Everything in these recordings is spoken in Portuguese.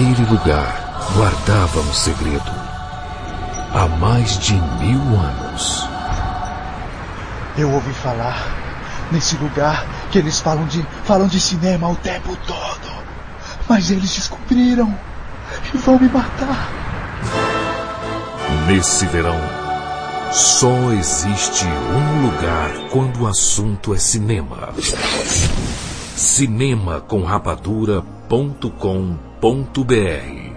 Aquele lugar guardava um segredo. Há mais de mil anos. Eu ouvi falar nesse lugar que eles falam de falam de cinema o tempo todo. Mas eles descobriram e vão me matar. Nesse verão, só existe um lugar quando o assunto é cinema. Cinema com rapadura.com.br www.ecosistema.br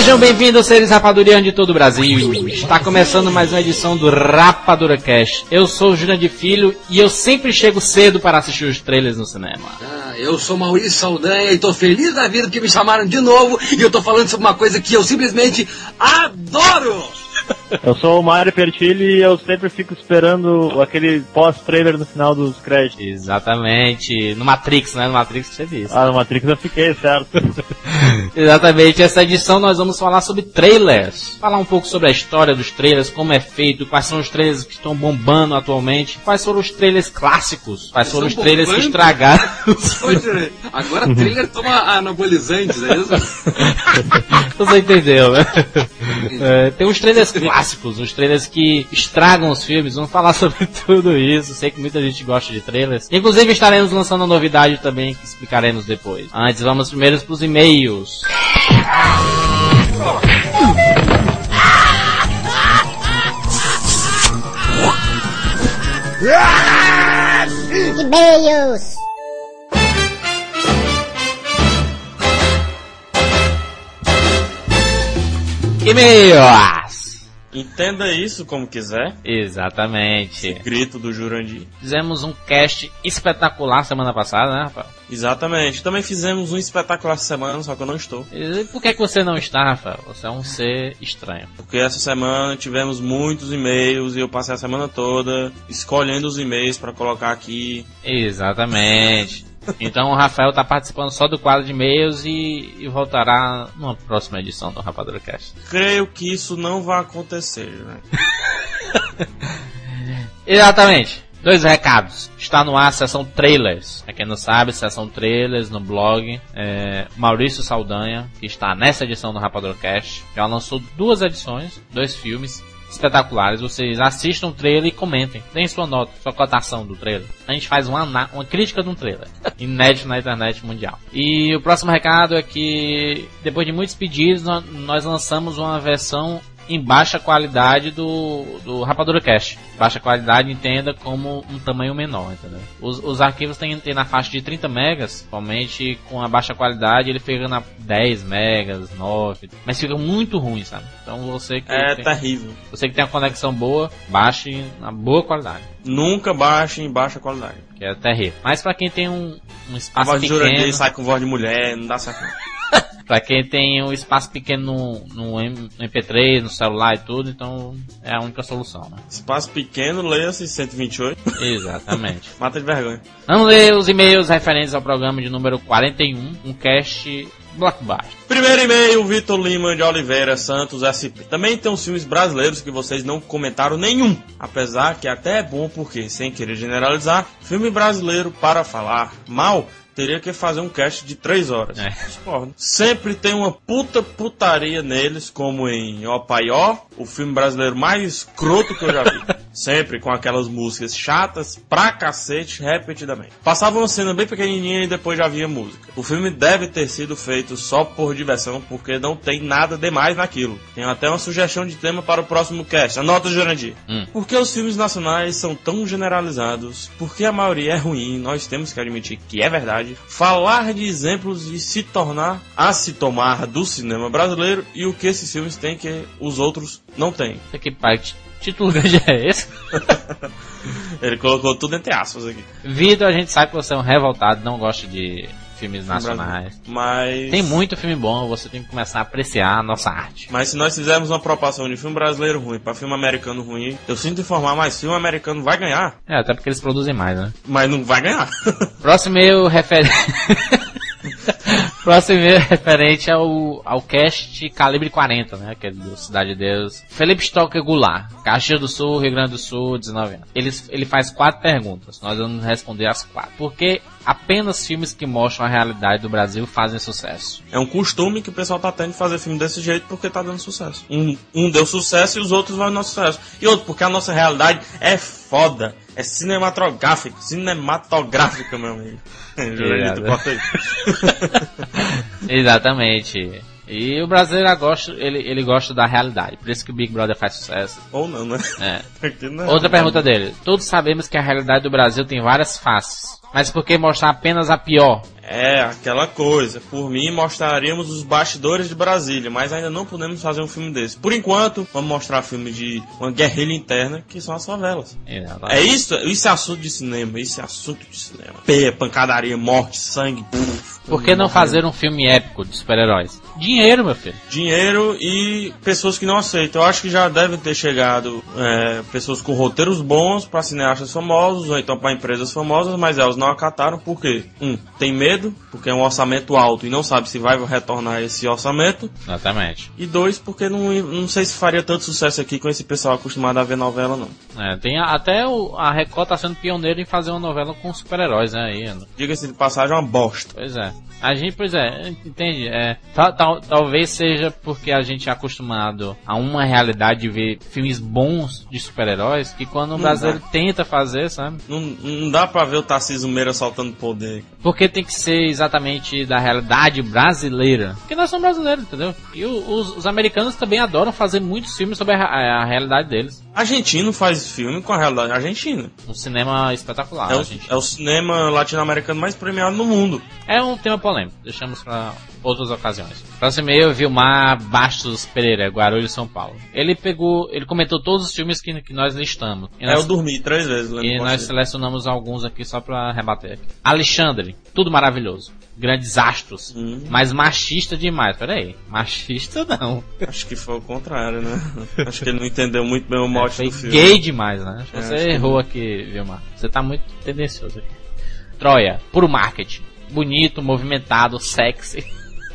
Sejam bem-vindos, seres rapadurianos de todo o Brasil. Está começando mais uma edição do Rapadura Cash. Eu sou o Júnior de Filho e eu sempre chego cedo para assistir os trailers no cinema. Ah, eu sou Maurício Saldanha e tô feliz da vida que me chamaram de novo e eu tô falando sobre uma coisa que eu simplesmente adoro! Eu sou o Mário Pertilli e eu sempre fico esperando aquele pós-trailer no final dos créditos. Exatamente. No Matrix, né? No Matrix você disse. Ah, no Matrix eu fiquei, certo. Exatamente. Essa edição nós vamos falar sobre trailers. Falar um pouco sobre a história dos trailers, como é feito, quais são os trailers que estão bombando atualmente, quais foram os trailers clássicos, quais foram os trailers bombando? que estragaram. Agora trailer toma anabolizantes, é isso? Você entendeu, né? É, tem uns trailers clássicos, os trailers que estragam os filmes. Vamos falar sobre tudo isso. Sei que muita gente gosta de trailers. Inclusive estaremos lançando uma novidade também que explicaremos depois. Antes, vamos primeiro para os e-mails. E-mails! E-mails! Entenda isso como quiser. Exatamente. Esse grito do Jurandir. Fizemos um cast espetacular semana passada, né, Rafael? Exatamente. Também fizemos um espetacular semana, só que eu não estou. E por que, é que você não está, Rafael? Você é um ser estranho. Porque essa semana tivemos muitos e-mails e eu passei a semana toda escolhendo os e-mails para colocar aqui. Exatamente. Então o Rafael está participando só do quadro de e-mails e, e, voltará numa próxima edição do Rapadura Cast. Creio que isso não vai acontecer, né? Exatamente. Dois recados. Está no ar a sessão trailers. Pra quem não sabe, sessão trailers no blog. É, Maurício Saldanha, que está nessa edição do Rapadura Cast, já lançou duas edições, dois filmes espetaculares. Vocês assistam o trailer e comentem. Deem sua nota, sua cotação do trailer. A gente faz uma, uma crítica de um trailer. Inédito na internet mundial. E o próximo recado é que, depois de muitos pedidos, nós lançamos uma versão em baixa qualidade do, do Rapadura Cache. Baixa qualidade entenda como um tamanho menor, entendeu? Os, os arquivos têm, têm na faixa de 30 megas, somente com a baixa qualidade ele fica na 10 megas, 9, mas fica muito ruim, sabe? Então você que É tem, terrível. Você que tem uma conexão boa, baixe na boa qualidade. Nunca baixe em baixa qualidade. Que é terrível. Mas para quem tem um, um espaço a voz pequeno... De sai com voz de mulher, não dá certo Pra quem tem um espaço pequeno no, no, MP3, no celular e tudo, então é a única solução, né? Espaço pequeno, leia-se 128. Exatamente. Mata de vergonha. Vamos ler os e-mails referentes ao programa de número 41, um cast blockbuster. Primeiro e-mail, Vitor Lima de Oliveira Santos SP. Também tem uns filmes brasileiros que vocês não comentaram nenhum. Apesar que até é bom porque, sem querer generalizar, filme brasileiro para falar mal teria que fazer um cast de 3 horas. É. Sempre tem uma puta putaria neles, como em Ó Pai Ó, o filme brasileiro mais escroto que eu já vi. Sempre com aquelas músicas chatas pra cacete, repetidamente. Passava uma cena bem pequenininha e depois já havia música. O filme deve ter sido feito só por diversão, porque não tem nada demais naquilo. Tem até uma sugestão de tema para o próximo cast. Anota, Jurandir. Hum. Por que os filmes nacionais são tão generalizados? Porque a maioria é ruim, nós temos que admitir que é verdade. Falar de exemplos e se tornar a se tomar do cinema brasileiro e o que esses filmes têm que os outros não têm. Que parte título grande é esse? Ele colocou tudo entre aspas aqui. Vitor, a gente sabe que você é um revoltado, não gosta de filmes nacionais. Mas. Tem muito filme bom, você tem que começar a apreciar a nossa arte. Mas se nós fizermos uma proporção de filme brasileiro ruim para filme americano ruim, eu sinto informar, mas filme americano vai ganhar. É, até porque eles produzem mais, né? Mas não vai ganhar. Próximo eu refere. Próximo e-mail é referente ao, cast Calibre 40, né? Aquele do Cidade de Deus. Felipe Stocker Goulart, Caxias do Sul, Rio Grande do Sul, 19 anos. Ele, ele faz quatro perguntas. Nós vamos responder as quatro. Por que apenas filmes que mostram a realidade do Brasil fazem sucesso? É um costume que o pessoal tá tendo de fazer filme desse jeito porque tá dando sucesso. Um, um deu sucesso e os outros vão dar sucesso. E outro, porque a nossa realidade é foda. É cinematográfica. Cinematográfica, meu amigo. Juranito, bota aí. Exatamente. E o brasileiro gosta, ele, ele gosta da realidade, por isso que o Big Brother faz sucesso. Ou não, né? É. Não Outra pergunta dele. Todos sabemos que a realidade do Brasil tem várias faces. Mas por que mostrar apenas a pior? É, aquela coisa. Por mim, mostraríamos os bastidores de Brasília, mas ainda não podemos fazer um filme desse. Por enquanto, vamos mostrar filme de uma guerrilha interna, que são as favelas. É isso, isso é assunto de cinema, isso é assunto de cinema. Peia, pancadaria, morte, sangue. puf, Por que não fazer um filme épico de super-heróis? Dinheiro, meu filho. Dinheiro e pessoas que não aceitam. Eu acho que já devem ter chegado é, pessoas com roteiros bons para cineastas famosos ou então para empresas famosas, mas elas não acataram por quê? Um, tem medo, porque é um orçamento alto e não sabe se vai retornar esse orçamento. Exatamente. E dois, porque não, não sei se faria tanto sucesso aqui com esse pessoal acostumado a ver novela, não. É, tem a- até o, a Record tá sendo pioneiro em fazer uma novela com super-heróis, né? Aí? Diga-se de passagem, uma bosta. Pois é. A gente, pois é, entende? É, tal- tal- talvez seja porque a gente é acostumado a uma realidade de ver filmes bons de super-heróis que quando o Não brasileiro tenta fazer, sabe? Não, não dá pra ver o Tarcísio Meira soltando poder. Porque tem que ser exatamente da realidade brasileira. Porque nós somos brasileiros, entendeu? E os, os americanos também adoram fazer muitos filmes sobre a, a- a realidade deles. Argentino faz filme com a realidade argentina. Um cinema espetacular, é, o, é o cinema latino-americano mais premiado no mundo. É um tema polêmico, deixamos para outras ocasiões. Próximo e-mail, Vilmar Bastos Pereira, Guarulhos, São Paulo. Ele pegou, ele comentou todos os filmes que, que nós listamos. E É, nós, eu dormi três vezes. lendo e nós selecionamos alguns aqui só para rebater. aqui. Alexandre, tudo maravilhoso. Grandes astros. Hum. Mas machista demais. Peraí, machista não. Acho que foi o contrário, né? Acho que ele não entendeu muito bem o mote Foi do filme. gay demais, né? Acho que É, você acho que errou aqui, Vilmar. Você tá muito tendencioso aqui. Troia, puro marketing. Bonito, movimentado, sexy.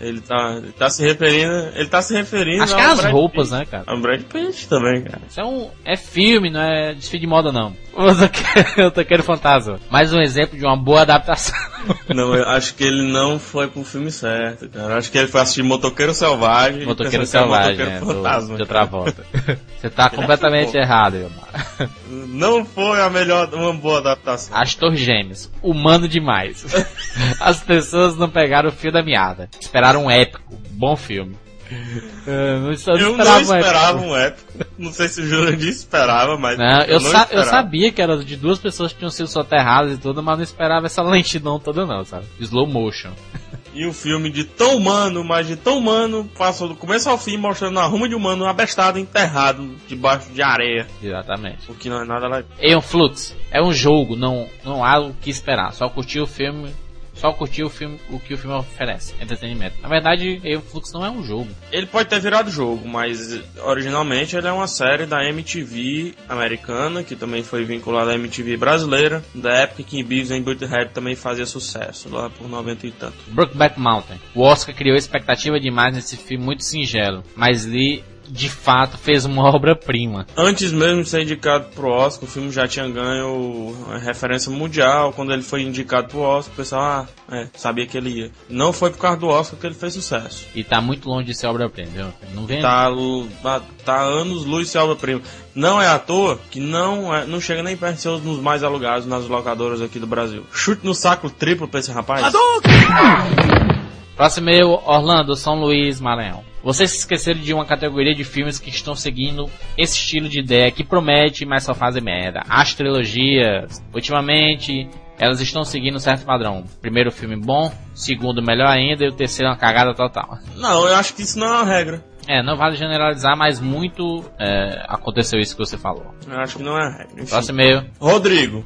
Ele tá, ele tá se referindo. Ele tá se referindo. Acho que é as Brad roupas, Pitt. né, cara? A Brad Pitt também, cara. Isso é um. É filme, não é desfile de moda, não. O Toqueiro- o Fantasma. Mais um exemplo de uma boa adaptação. Não, eu acho que ele não foi pro filme certo, cara. Eu Acho que ele foi assistir Motoqueiro Selvagem. Motoqueiro Selvagem, Motoqueiro né? Fantasma. Do, de outra volta. Você tá completamente ficou. errado, Vilmar. Não foi a melhor, uma boa adaptação. Astor Gêmeos. Humano demais. As pessoas não pegaram o fio da meada. Esperaram um épico. Bom filme. Eu não, eu Eu não um épico. esperava um épico. Não sei se o Jurandir esperava, mas. Não, eu, não sa- eu esperava. sabia que era de duas pessoas que tinham sido soterradas e tudo, mas não esperava essa lentidão toda não, sabe? Slow motion. E o filme de tão humano, mas de tão humano, passou do começo ao fim mostrando a ruma de humano abestado, enterrado debaixo de areia. Exatamente. O que não é nada lá. Aeon Flux é um jogo, não, não há o que esperar. Só curtir o filme, só curtir o filme, o que o filme oferece, entretenimento. Na verdade, Aeon Flux não é um jogo. Ele pode ter virado jogo, mas originalmente ele é uma série da MTV americana, que também foi vinculada à MTV brasileira, da época que Beavis and Butthead também fazia sucesso, lá por 90 e tanto. Brokeback Mountain. O Oscar criou expectativa demais nesse filme muito singelo, mas Lee de fato fez uma obra-prima. Antes mesmo de ser indicado pro Oscar, o filme já tinha ganho referência mundial. Quando ele foi indicado pro Oscar, o pessoal ah, é, sabia que ele ia. Não foi por causa do Oscar que ele fez sucesso. E tá muito longe de ser obra-prima, viu? Não vem Tá, lu- tá anos luz se obra-prima. Não é à toa que não, é, não chega nem perto de ser um dos mais alugados nas locadoras aqui do Brasil. Chute no saco triplo pra esse rapaz. Próximo e-mail, Orlando, São Luís, Maranhão. Vocês se esqueceram de uma categoria de filmes que estão seguindo esse estilo de ideia que promete, mas só fazem merda. As trilogias. Ultimamente, elas estão seguindo um certo padrão. Primeiro filme bom, segundo melhor ainda e o terceiro uma cagada total. Não, eu acho que isso não é uma regra. É, não vale generalizar, mas muito é, aconteceu isso que você falou. Eu acho que não é regra. Enfim. Próximo e-mail. Rodrigo.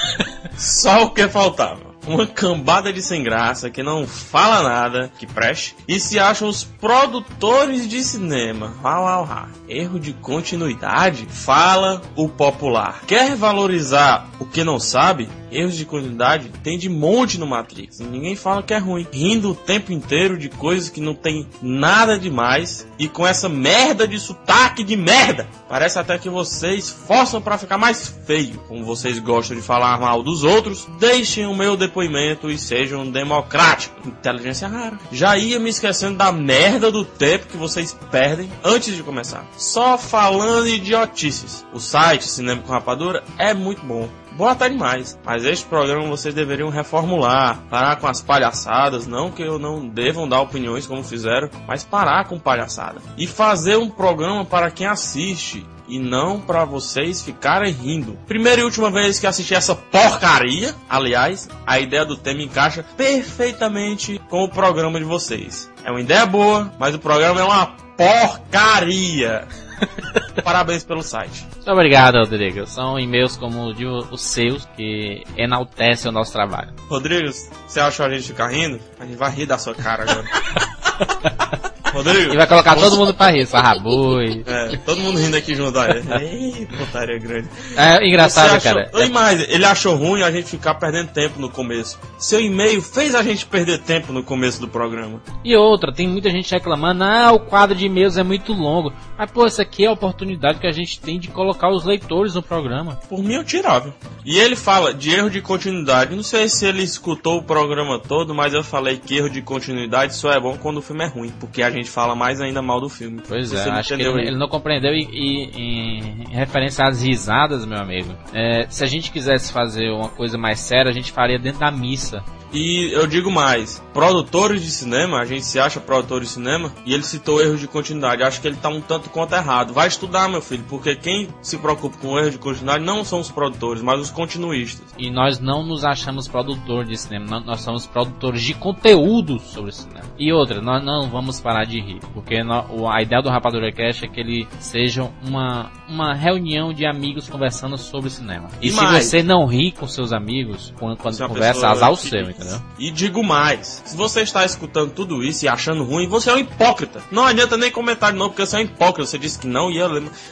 Só o que faltava. Uma cambada de sem graça que não fala nada que preste e se acham os produtores de cinema. Uau, uau. Erro de continuidade? Fala o popular. Quer valorizar o que não sabe? Erros de continuidade tem de monte no Matrix. Ninguém fala que é ruim. Rindo o tempo inteiro de coisas que não tem nada demais e com essa merda de sotaque de merda. Parece até que vocês forçam para ficar mais feio. Como vocês gostam de falar mal dos outros, deixem o meu depoimento e sejam democráticos. Inteligência rara. Já ia me esquecendo da merda do tempo que vocês perdem antes de começar. Só falando idiotices. O site Cinema com Rapadura é muito bom boa até demais. Mas este programa vocês deveriam reformular, parar com as palhaçadas, não que eu não devam dar opiniões como fizeram, mas parar com palhaçada. E fazer um programa para quem assiste e não para vocês ficarem rindo. Primeira e última vez que assisti essa porcaria, aliás, a ideia do tema encaixa perfeitamente com o programa de vocês. É uma ideia boa, mas o programa é uma porcaria. Parabéns pelo site. Muito obrigado, Rodrigo. São e-mails como de os seus que enaltecem o nosso trabalho. Rodrigo, você achou a gente ficar rindo? A gente vai rir da sua cara agora. Rodrigo. E vai colocar todo mundo pra rir, sarrabui. É, todo mundo rindo aqui junto. Olha. Ei, putaria grande. É engraçado, achou- cara. E mais, ele achou ruim a gente ficar perdendo tempo no começo. Seu e-mail fez a gente perder tempo no começo do programa. E outra, tem muita gente reclamando, ah, o quadro de e-mails é muito longo. Mas, pô, isso aqui é a oportunidade que a gente tem de colocar os leitores no programa. Por mim eu tirava. E ele fala de erro de continuidade. Não sei se ele escutou o programa todo, mas eu falei que erro de continuidade só é bom quando o filme é ruim. Porque a gente fala mais ainda mal do filme. Pois é, acho que ele, ele não compreendeu e, e- em referência às risadas, meu amigo. é, se a gente quisesse fazer uma coisa mais séria, a gente faria dentro da missa. E eu digo mais, produtores de cinema, a gente se acha produtor de cinema, e ele citou erros de continuidade. Acho que ele tá um tanto quanto errado. Vai estudar, meu filho, porque quem se preocupa com erro de continuidade não são os produtores, mas os continuistas. E nós não nos achamos produtor de cinema, nó- nós somos produtores de conteúdo sobre cinema. E outra, nós não vamos parar de rir, porque a ideia do Rapadura Cast é que ele seja uma, uma reunião de amigos conversando sobre cinema. E, E se mais? você não ri com seus amigos, quando, quando conversa, azar o seu, entendeu? E digo mais, se você está escutando tudo isso e achando ruim, você é um hipócrita. Não adianta nem comentar novo, porque você é um hipócrita. Você disse que não ia,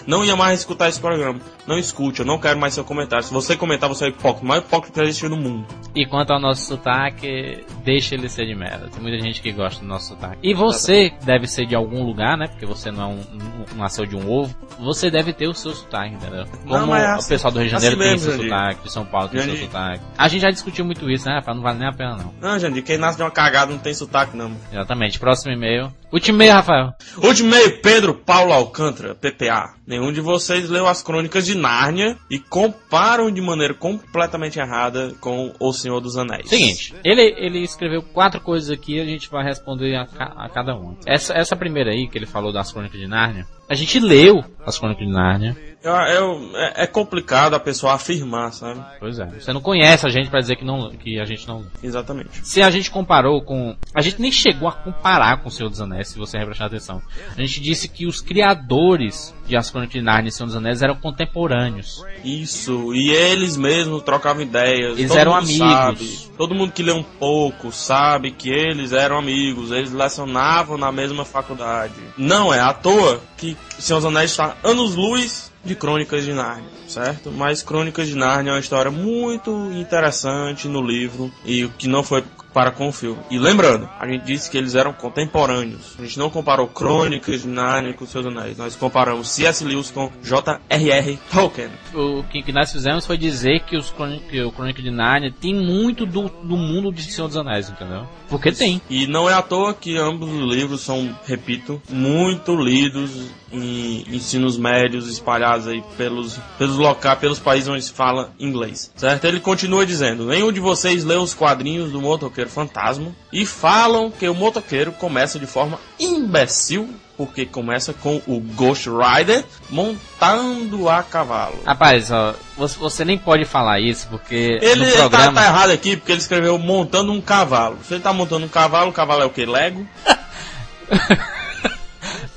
não ia mais escutar esse programa. Não escute, eu não quero mais seu comentário. Se você comentar, você é um hipócrita. O maior hipócrita que existe no mundo. E quanto ao nosso sotaque, deixa ele ser de merda. Tem muita gente que gosta do nosso sotaque. E você deve ser de algum lugar, né? Porque você não, é não nasceu de um ovo. Você deve ter o seu sotaque, entendeu? Como mas é o assim- pessoal do Rio de Janeiro assim tem mesmo, seu Jandir. sotaque, de São Paulo tem seu Jandir. sotaque. A gente já discutiu muito isso, né, rapaz? Não vale nem a pena, não. Não, Jandir, quem nasce de uma cagada não tem sotaque, não. Exatamente. Próximo e-mail. Último e-mail, Rafael. Último e-mail, Pedro Paulo Alcântara, PPA. Nenhum de vocês leu as crônicas de Nárnia e comparam de maneira completamente errada com O Senhor dos Anéis. Seguinte, ele, ele escreveu quatro coisas aqui e a gente vai responder a, a cada uma. Essa, essa primeira aí, que ele falou das crônicas de Nárnia, a gente leu as crônicas de Nárnia. Eu- é, é complicado a pessoa afirmar, sabe? Pois é. Você não conhece a gente pra dizer que, não, que a gente não. Exatamente. Se a gente comparou com. A gente nem chegou a comparar com o Senhor dos Anéis, se você prestar atenção. A gente disse que os criadores de As Crônicas de Narnia e Senhor dos Anéis eram contemporâneos. Isso, e eles mesmos trocavam ideias. Eles todo eram amigos. sabe. todo mundo que lê um pouco sabe que eles eram amigos, eles lecionavam na mesma faculdade. Não é à toa que Senhor dos Anéis está anos-luz de Crônicas de Nárnia, certo? Mas Crônicas de Nárnia é uma história muito interessante no livro e que não foi para com o filme. E lembrando, a gente disse que eles eram contemporâneos. A gente não comparou Crônicas de Nárnia com Seus Anéis. Nós comparamos C.S. Lewis com J.R.R. Tolkien. O que, nós fizemos foi dizer que, os que o Crônica de Narnia tem muito do, do mundo de Senhor dos Anéis, entendeu? Porque tem. E não é à toa que ambos os livros são, repito, muito lidos em ensinos médios espalhados aí pelos, pelos locais, pelos países onde se fala inglês. Certo? Ele continua dizendo: Nenhum de vocês leu os quadrinhos do motoqueiro fantasma e falam que o motoqueiro começa de forma imbecil. Porque começa com o Ghost Rider montando a cavalo. Rapaz, ó, você, nem pode falar isso porque Ele tá- programa. tá, errado aqui porque ele escreveu montando um cavalo. Se ele tá montando um cavalo, o cavalo é o que? Lego?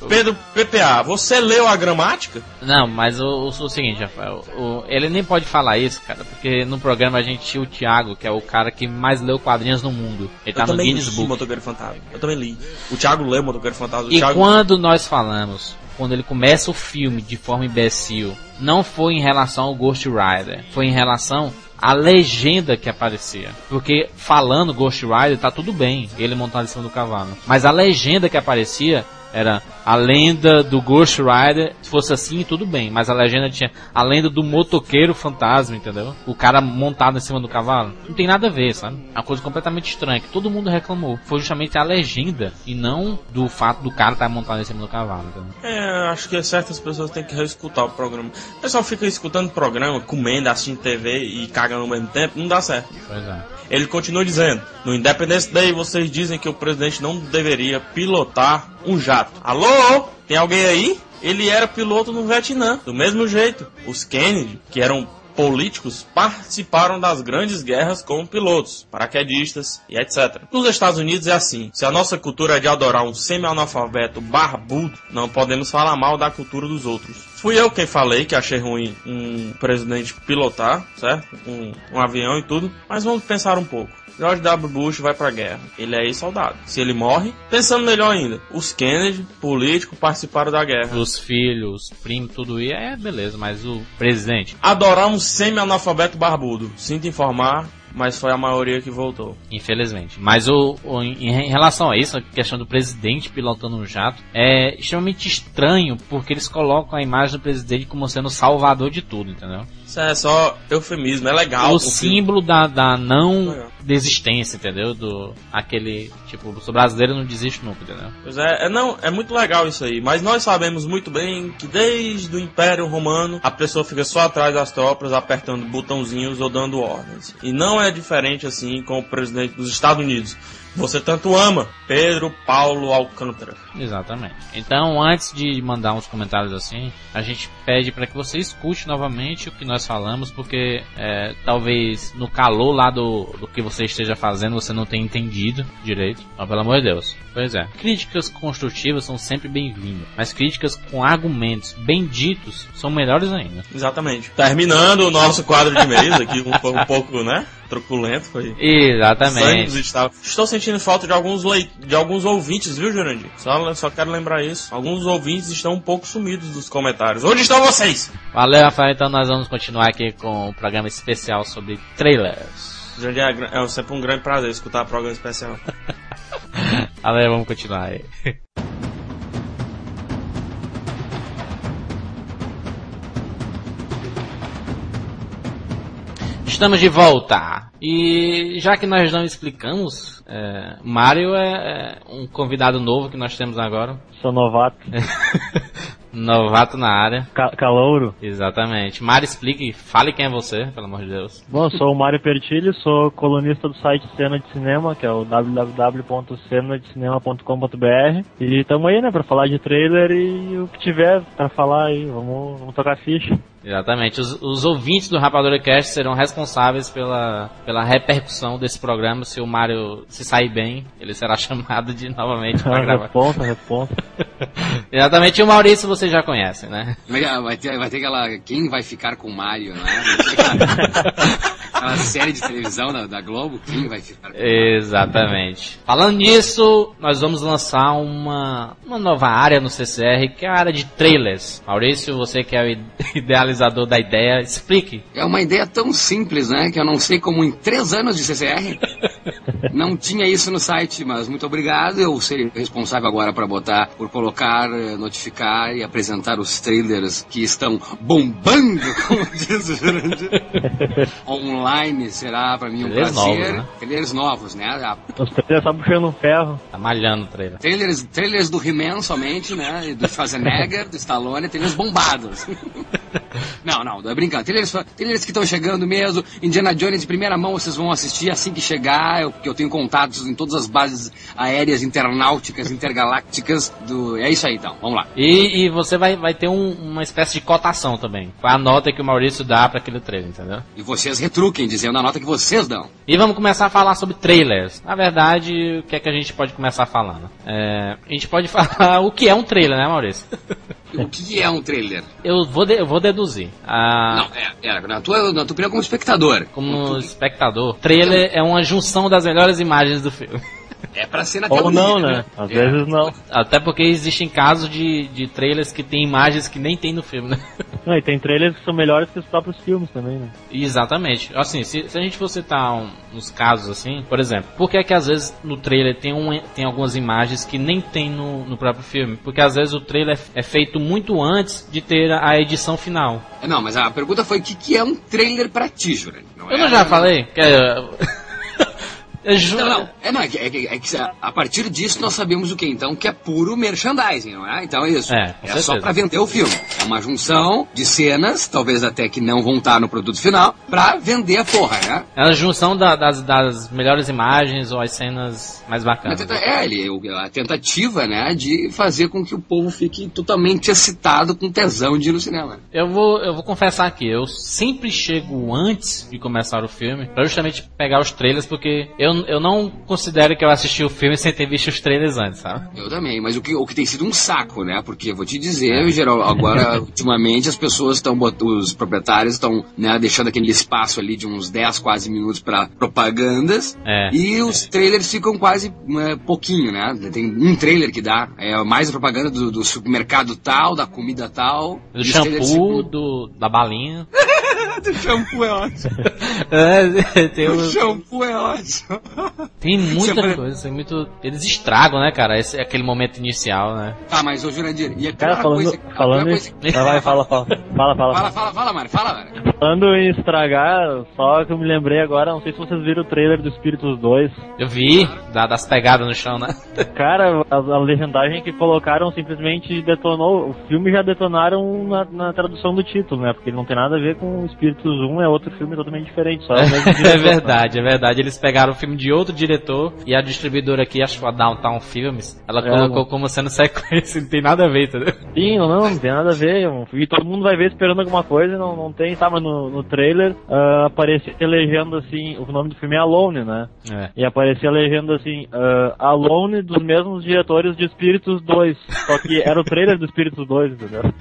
Pedro PPA, você leu a gramática? Não, mas o, o, o seguinte, Rafael, o, ele nem pode falar isso, cara, porque no programa a gente tinha o Thiago, que é o cara que mais leu quadrinhos no mundo. Ele Eu tá no também Guinness li Book. Motoqueiro Fantasma. Eu também li. O Thiago leu Motoqueiro Fantasma. O E Thiago... quando nós falamos, quando ele começa o filme de forma imbecil, não foi em relação ao Ghost Rider, foi em relação à legenda que aparecia. Porque falando Ghost Rider tá tudo bem, ele montado em cima do cavalo. Mas a legenda que aparecia era a lenda do Ghost Rider, se fosse assim, tudo bem. Mas a legenda tinha a lenda do motoqueiro fantasma, entendeu? O cara montado em cima do cavalo. Não tem nada a ver, sabe? É uma coisa completamente estranha, que todo mundo reclamou. Foi justamente a legenda, e não do fato do cara estar montado em cima do cavalo, entendeu? É, acho que certas pessoas têm que reescutar o programa. O pessoal fica escutando o programa, comendo, assistindo TV e cagando ao mesmo tempo, não dá certo. Pois é. Ele continua dizendo: No Independence Day vocês dizem que o presidente não deveria pilotar um jato. Alô? Tem alguém aí? Ele era piloto no Vietnã. Do mesmo jeito, os Kennedy, que eram políticos, participaram das grandes guerras como pilotos, paraquedistas e etc. Nos Estados Unidos é assim: se a nossa cultura é de adorar um semi-analfabeto barbudo, não podemos falar mal da cultura dos outros. Fui eu quem falei que achei ruim um presidente pilotar, certo? Um, um avião e tudo, mas vamos pensar um pouco. George W. Bush vai pra guerra. Ele é ex-soldado. Se ele morre, pensando melhor ainda, os Kennedy, político, participaram da guerra. Os filhos, primos, tudo isso, é beleza, mas o presidente, Adorar um semi-analfabeto barbudo. Sinto informar, mas foi a maioria que voltou. infelizmente. Mas o, o- em, em relação a isso, a questão do presidente pilotando um jato, é extremamente estranho, porque eles colocam a imagem do presidente como sendo o salvador de tudo, entendeu? Isso é só eufemismo, é legal. o o filme. símbolo da, da não Legal. desistência, entendeu? Do aquele, tipo, o brasileiro não desiste nunca, entendeu? Pois é, é, não, é muito legal isso aí, mas nós sabemos muito bem que desde o Império Romano a pessoa fica só atrás das tropas apertando botãozinhos ou dando ordens. E não é diferente assim com o presidente dos Estados Unidos. Você tanto ama Pedro Paulo Alcântara. Exatamente. Então, antes de mandar uns comentários assim, a gente pede para que você escute novamente o que nós falamos, porque é, talvez no calor lá do, do que você esteja fazendo você não tenha entendido direito. Mas pelo amor de Deus. Pois é. Críticas construtivas são sempre bem-vindas, mas críticas com argumentos bem ditos são melhores ainda. Exatamente. Terminando o nosso quadro de mês aqui, um, um pouco, né? Truculento, foi. Exatamente. Estou sentindo falta de alguns leit de alguns ouvintes, viu, Jurandir? Só, só quero lembrar isso. Alguns ouvintes estão um pouco sumidos dos comentários. Onde estão vocês? Valeu, Rafael. Então nós vamos continuar aqui com o programa especial sobre trailers. Jurandir, é, é sempre um grande prazer escutar o programa especial. Valeu, vamos continuar aí. Estamos de volta. E já que nós não explicamos, é, Mario é, é um convidado novo que nós temos agora. Sou novato. Novato na área. Ca calouro. Exatamente. Mario, explique, fale quem é você, pelo amor de Deus. Bom, sou o Mário Pertilli, sou colunista do site Cena de Cinema, que é o www.cenadecinema.com.br. E estamos aí, né, pra falar de trailer e o que tiver pra falar aí, vamos, vamos tocar ficha. Exatamente. Os, os ouvintes do Rapadura Cast serão responsáveis pela, pela repercussão desse programa. Se o Mario se sair bem, ele será chamado de novamente para gravar. responsa, responsa. Exatamente. O Maurício vocês já conhecem, né? É é? Vai ter, vai ter aquela. Quem vai ficar com o Mario, né? Aquela, série de televisão da, da Globo, quem vai ficar com? Exatamente. Falando nisso, nós vamos lançar uma, uma nova área no CCR, que é a área de trailers. Maurício, você que é o ide- idealizador da ideia, explique. É uma ideia tão simples, né? Que eu não sei como em três anos de CCR não tinha isso no site, mas muito obrigado. Eu serei responsável agora para botar, por colocar, eh, notificar e apresentar os trailers que estão bombando, como diz o Jurandir. Online será para mim um Trailers prazer. novos, né? Trailers novos, né? A- Os três só puxando um ferro. Tá malhando o trailer. Trailers, trailers do He-Man somente, né? E do Schwarzenegger, do Stallone, trailers bombados. Não, não, não é brincando. Trailers, trailers que estão chegando mesmo. Indiana Jones em primeira mão vocês vão assistir assim que chegar. Eu, eu tenho contatos em todas as bases aéreas internauticas, intergalácticas. Do... É isso aí então, vamos lá. E, e você vai, vai ter um- uma espécie de cotação também. Com a nota que o Maurício dá pra aquele trailer, entendeu? E vocês retruquem, dizendo a nota que vocês dão. E vamos começar a falar sobre trailers. Na verdade, o que é que a gente pode começar falando? É, a gente pode falar o que é um trailer, né, Maurício? O que é um trailer? Eu vou, de- eu vou deduzir. Ah, Não, é, é na, tua, na tua opinião como espectador. como espectador, trailer é uma junção das melhores imagens do filme. É pra ser na Ou não, né? Às É. vezes não. Até porque existem casos de, de trailers que tem imagens que nem tem no filme, né? Não, e tem trailers que são melhores que os próprios filmes também, né? Exatamente. Assim, se, se a gente for citar um- uns casos assim, por exemplo, por que é que às vezes no trailer tem, um, tem algumas imagens que nem tem no, no próprio filme? Porque às vezes o trailer é feito muito antes de ter a a edição final. Não, mas a pergunta foi o que, que é um trailer pra ti, Jurandir? Eu não já falei? Que é, ju- Não, não. É, não, é que, é que- é que a partir disso nós sabemos o que então? Que é puro merchandising, não é? Então é isso. É, com só pra vender o filme. É uma junção de cenas, talvez até que não vão estar no produto final, pra vender a porra, né? É a junção da- das, das melhores imagens ou as cenas mais A bacanas. tenta- É, a tentativa, né, de fazer com que o povo fique totalmente excitado com tesão de ir no cinema. Eu vou, eu vou confessar aqui, eu sempre chego antes de começar o filme pra justamente pegar os trailers, porque eu, eu não considero que eu assisti o filme sem ter visto os trailers antes, sabe? Eu também, mas o que, o que tem sido um saco, né? Porque eu vou te dizer, em geral, agora, ultimamente, as pessoas estão, os proprietários estão, né, deixando aquele espaço ali de uns 10, quase minutos pra propagandas. É. E os trailers ficam quase é, pouquinho, né? Tem um trailer que dá, é mais a propaganda do, do supermercado tal, da comida tal. Do shampoo, ficam- do, da balinha. do shampoo é ótimo. É, tem, O o- shampoo é ótimo. tem muita Sempre- coisa, tem muito. Eles estragam, né, cara? Esse, aquele momento inicial, né? Tá, mas ô Jurandir, e a Cara, falando, coisa... a falando em... coisa- Ah, vai, fala, fala. Fala, fala. Fala, fala, fala, Mário, fala, Mário. Falando em estragar, só que eu me lembrei agora, não sei se vocês viram o trailer do Espíritos 2. Eu vi, da- das pegadas no chão, né? Cara, a, a legendagem que colocaram simplesmente detonou. O filme já detonaram na, na tradução do título, né? Porque ele não tem nada a ver com o Espíritos 1, é outro filme totalmente diferente. Só é, É verdade, é verdade. Eles pegaram o filme de outro diretor e a distribuidora aqui, acho que a Downtown Films, ela É, colocou mano. como sendo sequência, não tem nada a ver, entendeu? Sim, não, não, não tem nada a ver. E todo mundo vai ver esperando alguma coisa, não, não tem. Tava no, no trailer, ah, aparecia legenda assim, o nome do filme é Alone, né? É. E aparecia a legenda assim, ah, Alone dos mesmos diretores de Espíritos 2. Só que era o trailer do Espíritos 2, entendeu?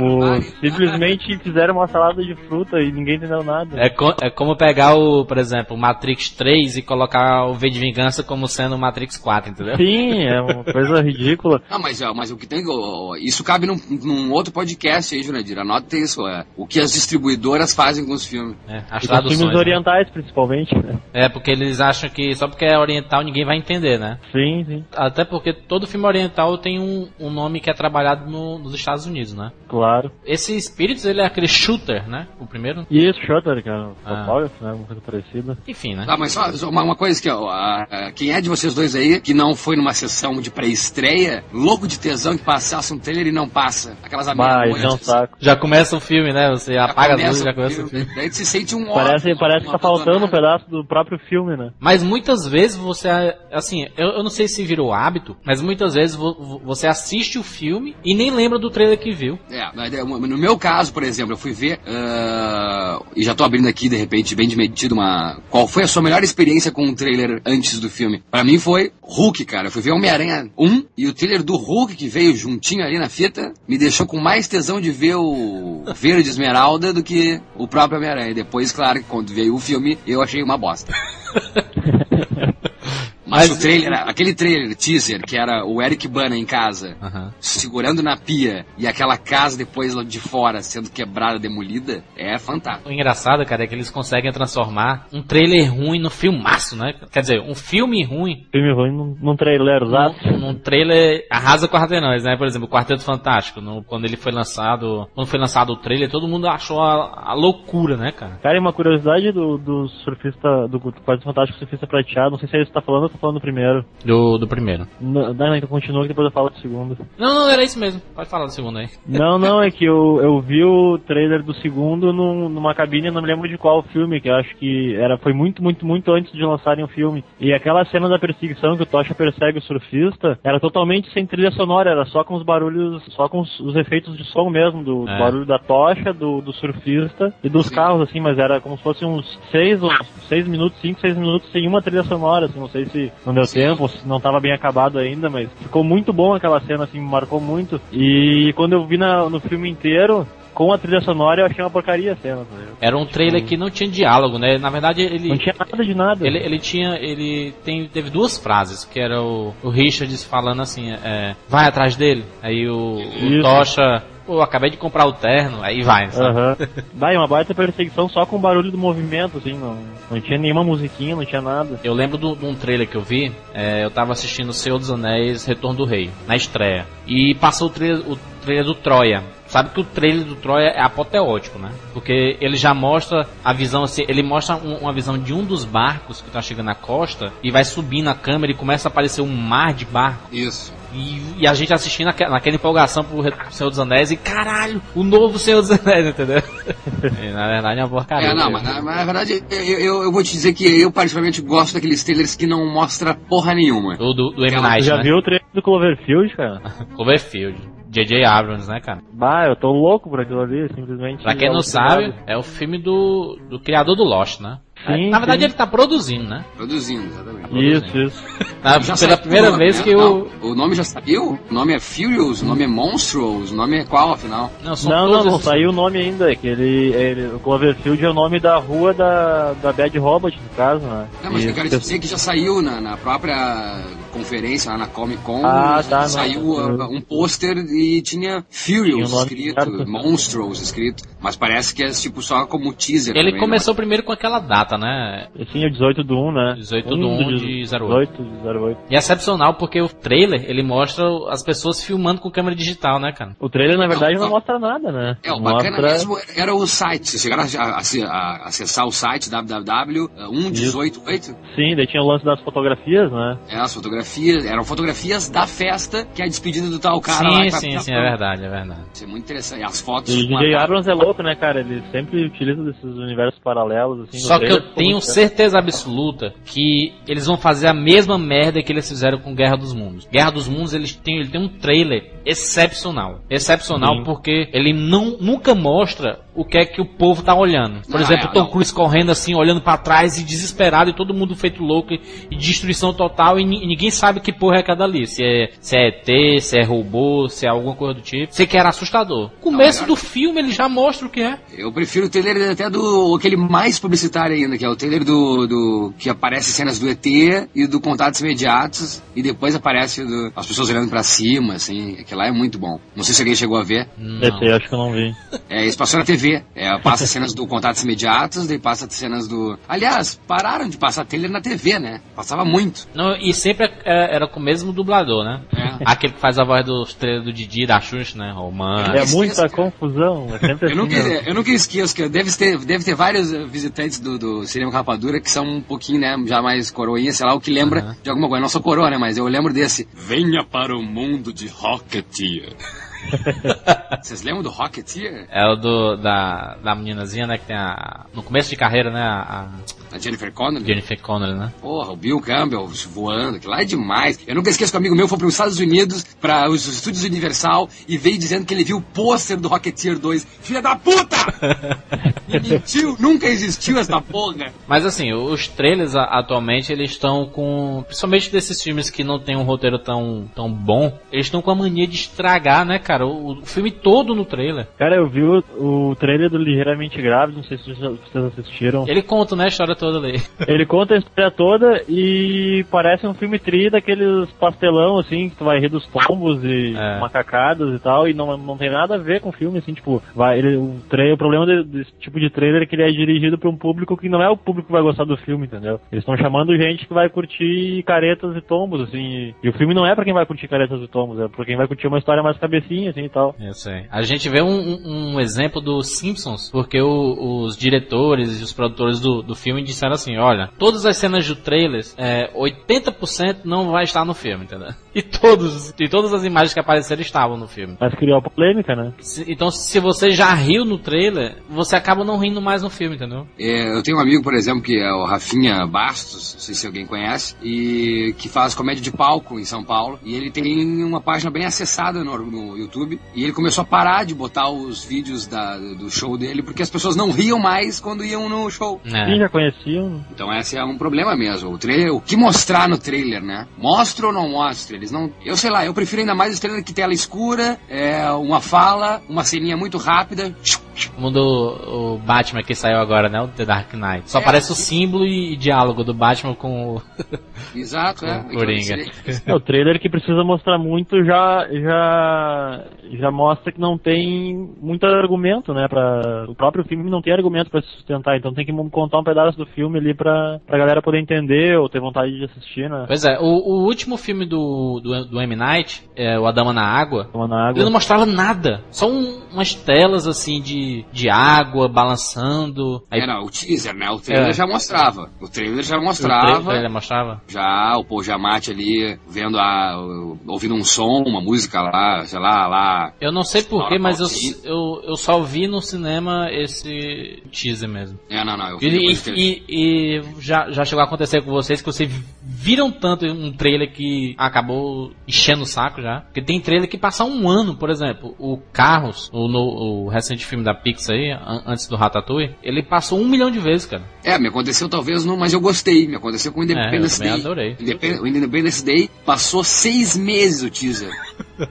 O, simplesmente fizeram uma salada de fruta e ninguém entendeu nada. É, co- é como pegar o, por exemplo, o Matrix 3 e colocar o V de Vingança como sendo o Matrix 4, entendeu? Sim, é uma coisa ridícula. Ah, mas, mas o que tem. Isso cabe num, num outro podcast aí, Jurandir. Anota isso. É, o que as distribuidoras fazem com os filmes. É, as E com os traduções. filmes né? orientais, principalmente, né? É, porque eles acham que só porque é oriental ninguém vai entender, né? Sim, sim, Até porque todo filme oriental tem um, um nome que é trabalhado no- nos Estados Unidos, né? claro. Esse Spirits, ele é aquele shooter, né? O primeiro. E isso, Shutter, cara, Ah. fotógrafo, né? Uma coisa parecida. Enfim, né? Tá, mas só, só uma, uma coisa que, ó, a- a- quem é de vocês dois aí que não foi numa sessão de pré-estreia, louco de tesão que passasse um trailer e não passa? Aquelas Mas meia-noite, é saco. Já começa o filme, né? Você já apaga as luzes e já começa o filme, filme. Daí se sente um Parece, órfão, parece que tá faltando um pedaço do próprio filme, né? Mas muitas vezes você, assim, eu, eu não sei se virou hábito, mas muitas vezes vo- vo- você assiste o filme e nem lembra do trailer que viu. É, é, no meu caso, por exemplo, eu fui ver, ah, e já tô abrindo aqui, de repente, bem de medida, uma... Qual foi a sua melhor experiência com o trailer antes do filme? Pra mim foi Hulk, cara. Eu fui ver Homem-Aranha 1, e o trailer do Hulk, que veio juntinho ali na fita, me deixou com mais tesão de ver o Verde Esmeralda do que o próprio Homem-Aranha. Depois, claro, quando veio o filme, eu achei uma bosta. Mas, Mas- o trailer, aquele trailer, teaser, que era o Eric Bana em casa, Aham. segurando na pia e aquela casa depois lá de fora sendo quebrada, demolida, é fantástico. O engraçado, cara, é que eles conseguem transformar um trailer ruim no filmaço, né? Quer dizer, um filme ruim Filme ruim num, num trailer, exato. num, num trailer arrasa quarteirões, né? Por exemplo, o Quarteto Fantástico, no- quando ele foi lançado, quando foi lançado o trailer, todo mundo achou a, a loucura, né, cara? Cara, e uma curiosidade do, do surfista, do Quarto Fantástico Surfista Prateado, não sei se é isso que tá falando, falando do primeiro? Do, do primeiro. Não, não, então continua que depois eu falo do segundo. Não, não, era isso mesmo. Pode falar do segundo aí. Não, não, é que eu, eu vi o trailer do segundo num, numa cabine, não me lembro de qual filme, que eu acho que era, foi muito, muito, muito antes de lançarem o filme. E aquela cena da perseguição que o Tocha persegue o surfista, era totalmente sem trilha sonora, era só com os barulhos, só com os, os efeitos de som mesmo, do, do É. barulho da tocha, do, do surfista e dos carros, assim, mas era como se fosse uns seis, ou seis minutos, cinco, seis minutos sem uma trilha sonora, assim, não sei se não deu tempo, não tava bem acabado ainda, mas ficou muito bom aquela cena, assim, me marcou muito. E quando eu vi na, no filme inteiro, com a trilha sonora, eu achei uma porcaria a cena. tá? Era um trailer que não tinha diálogo, né? Na verdade, ele. Não tinha nada de nada. Ele, ele tinha. Ele tem, teve duas frases, que era o, o Richard falando assim, é, vai atrás dele. Aí o, o. Tocha, pô, acabei de comprar o terno, aí vai, sabe? Aham. Vai, uma baita perseguição só com o barulho do movimento, assim, não, não tinha nenhuma musiquinha, não tinha nada. Eu lembro do- de um trailer que eu vi, é, eu tava assistindo O Senhor dos Anéis Retorno do Rei, na estreia. E passou o trailer, o trailer do Troia. Sabe que o trailer do Troia é apoteótico, né? Porque ele já mostra a visão assim, ele mostra um- uma visão de um dos barcos que tá chegando na costa e vai subindo a câmera e começa a aparecer um mar de barco. Isso. E, e a gente assistindo aque- naquela empolgação pro Senhor dos Anéis e caralho, o novo Senhor dos Anéis, entendeu? E, na verdade é uma porcaria. É, não, mas na, mas na verdade, eu, eu, eu vou te dizer que eu particularmente gosto daqueles trailers que não mostra porra nenhuma. O do, do M. Night, já né? viu o trailer do Cloverfield, cara? Cloverfield. J.J. Abrams, né, cara? Bah, eu tô louco por aquilo ali, simplesmente. Pra quem não sabe, é o filme do, do criador do Lost, né? Sim, Na verdade sim. ele tá produzindo, né? Produzindo, exatamente. Isso, isso. Na- Já pela primeira vez né? que o... Não, o nome já saiu? O nome é Furious, o nome é Monstrous, o nome é qual, afinal? Não, são Não, não, todos não saiu o nome ainda, é que ele, ele, o Cloverfield é o nome da rua da, da Bad Robot, no caso, né? Não, mas E eu quero dizer que já saiu na, na própria conferência, lá na Comic Con, Ah, tá, não. saiu uh, um pôster e tinha Furious escrito, certo. Monstrous escrito, mas parece que é tipo só como teaser. Ele também, começou primeiro com aquela data, né? Sim, o 18 do 1, né? 18 do 1 de 08. 18 de 08. E é excepcional porque o trailer, ele mostra as pessoas filmando com câmera digital, né, cara? O trailer, na verdade, não, não. mostra nada, né? É, o mostra... bacana mesmo era o site. Vocês chegaram a, a- a acessar o site www.118.8? Sim, daí tinha o lance das fotografias, né? É, as fotografias, eram fotografias da festa, que é a despedida do tal cara lá. sim, vai sim, pra- sim, é verdade, é verdade. Isso é muito interessante. E as fotos. E o DJ. Abrams é louco, né, cara? Ele sempre utiliza desses universos paralelos, assim. Só que eu tenho pô, certeza absoluta que eles vão fazer a mesma merda que eles fizeram com Guerra dos Mundos. Guerra dos Mundos, eles têm, ele tem um trailer excepcional. Excepcional Sim. porque ele não, nunca mostra o que é que o povo tá olhando. Por Não, exemplo, é, Tom não. Cruise correndo assim, olhando pra trás e desesperado e todo mundo feito louco e, e destruição total e, e ninguém sabe que porra é aquela ali. Se é, se é ET, se é robô, se é alguma coisa do tipo. Sei que era assustador. Começo melhor- do filme ele já mostra o que é. Eu prefiro o trailer até do aquele mais publicitário ainda, que é o trailer do, do que aparece cenas do ET e do Contatos Imediatos e depois aparece do- as pessoas olhando pra cima, assim. Aquilo lá é muito bom. Não sei se alguém chegou a ver. Esse aí acho que eu não vi. É, isso passou na TV. É, passa cenas do Contatos Imediatos, daí passa cenas do. Aliás, pararam de passar trailer na TV, né? Passava muito. Não, e sempre é- era com o mesmo dublador, né? É. Aquele que faz a voz dos trailers do Didi, da Xuxa, né? Romano. É muita confusão, é Eu assim. nunca, né? eu nunca esqueço que deve ter, deve ter vários eh, visitantes do, do Cinema Rapadura que são um pouquinho, né, já mais coroinha, sei lá, o que lembra de alguma coisa. Não sou coroa, né, mas eu lembro desse. Venha para o mundo de Rocketeer. Vocês lembram do Rocketeer? É o do, da, da meninazinha, né? Que tem a. No começo de carreira, né? A, A Jennifer Connelly? Jennifer Connelly, né? Porra, o Bill Campbell voando, que lá é demais. Eu nunca esqueço que um amigo meu foi para os Estados Unidos, para os estúdios Universal, e veio dizendo que ele viu o pôster do Rocketeer 2. Filha da puta! e mentiu, nunca existiu essa porra. Mas assim, os trailers atualmente eles estão com. Principalmente desses filmes que não tem um roteiro tão, tão bom, eles estão com a mania de estragar, né, cara? O, o filme todo no trailer. Cara, eu vi o, o trailer do Ligeiramente Grávido, não sei se vocês assistiram. Ele conta, né, a história toda ali. Ele conta a história toda e parece um filme tri daqueles pastelão, assim, que tu vai rir dos tombos e É. macacadas e tal, e não, não tem nada a ver com o filme, assim, tipo, vai, ele, o, tra- o problema de- desse tipo de trailer é que ele é dirigido pra um público que não é o público que vai gostar do filme, entendeu? Eles estão chamando gente que vai curtir caretas e tombos, assim, e, e o filme não é pra quem vai curtir caretas e tombos, é pra quem vai curtir uma história mais cabecinha bonitinho assim e tal. Eu sei. A gente vê um, um, um exemplo dos Simpsons, porque o- os diretores e os produtores do, do filme disseram assim: olha, todas as cenas do trailer, é, 80% não vai estar no filme, entendeu? E, todos, e todas as imagens que apareceram estavam no filme. Mas criou a polêmica, né? Se- então, se você já riu no trailer, você acaba não rindo mais no filme, entendeu? É, eu tenho um amigo, por exemplo, que é o Rafinha Bastos, não sei se alguém conhece, e que faz comédia de palco em São Paulo. E ele tem uma página bem acessada no, no YouTube. E ele começou a parar de botar os vídeos da- do show dele, porque as pessoas não riam mais quando iam no show. Sim, É. já conheciam. Então esse é um problema mesmo. O trailer, o que mostrar no trailer, né? Mostra ou não mostra? Eles não. Eu sei lá, eu prefiro ainda mais o trailer que tela escura, é, uma fala, uma ceninha muito rápida. Como do o Batman que saiu agora, né? O The Dark Knight. Só É, aparece o símbolo e, diálogo do Batman com o. Exato, é. Com Coringa. seria- É, o trailer que precisa mostrar muito já já já mostra que não tem muito argumento, né? Pra, o próprio filme não tem argumento pra se sustentar, então tem que contar um pedaço do filme ali pra, pra galera poder entender ou ter vontade de assistir, né? Pois é, o, o último filme do, do, do M. Night, é, O A Dama na Água, Tomando ele água. não mostrava nada. Só um- umas telas assim de, de água balançando. Aí É, não, o teaser, né? O trailer É. já mostrava. O trailer já o mostrava. trailer mostrava. Já o Paul Giamatti ali vendo a. ouvindo um som, uma música lá, sei lá, lá. Eu não sei porquê, mas eu, eu, eu só vi no cinema esse teaser mesmo. É, não, não, eu vi E, e- e já, já chegou a acontecer com vocês que vocês viram tanto um trailer que acabou enchendo o saco já? Porque tem trailer que passa um ano, por exemplo. O Carros, o, no- o recente filme da Pixar aí, an- antes do Ratatouille, ele passou um milhão de vezes, cara. É, me aconteceu talvez no. Mas eu gostei. Me aconteceu com o É, eu Independence Day. adorei. Independ- o Independence Day passou seis meses o teaser.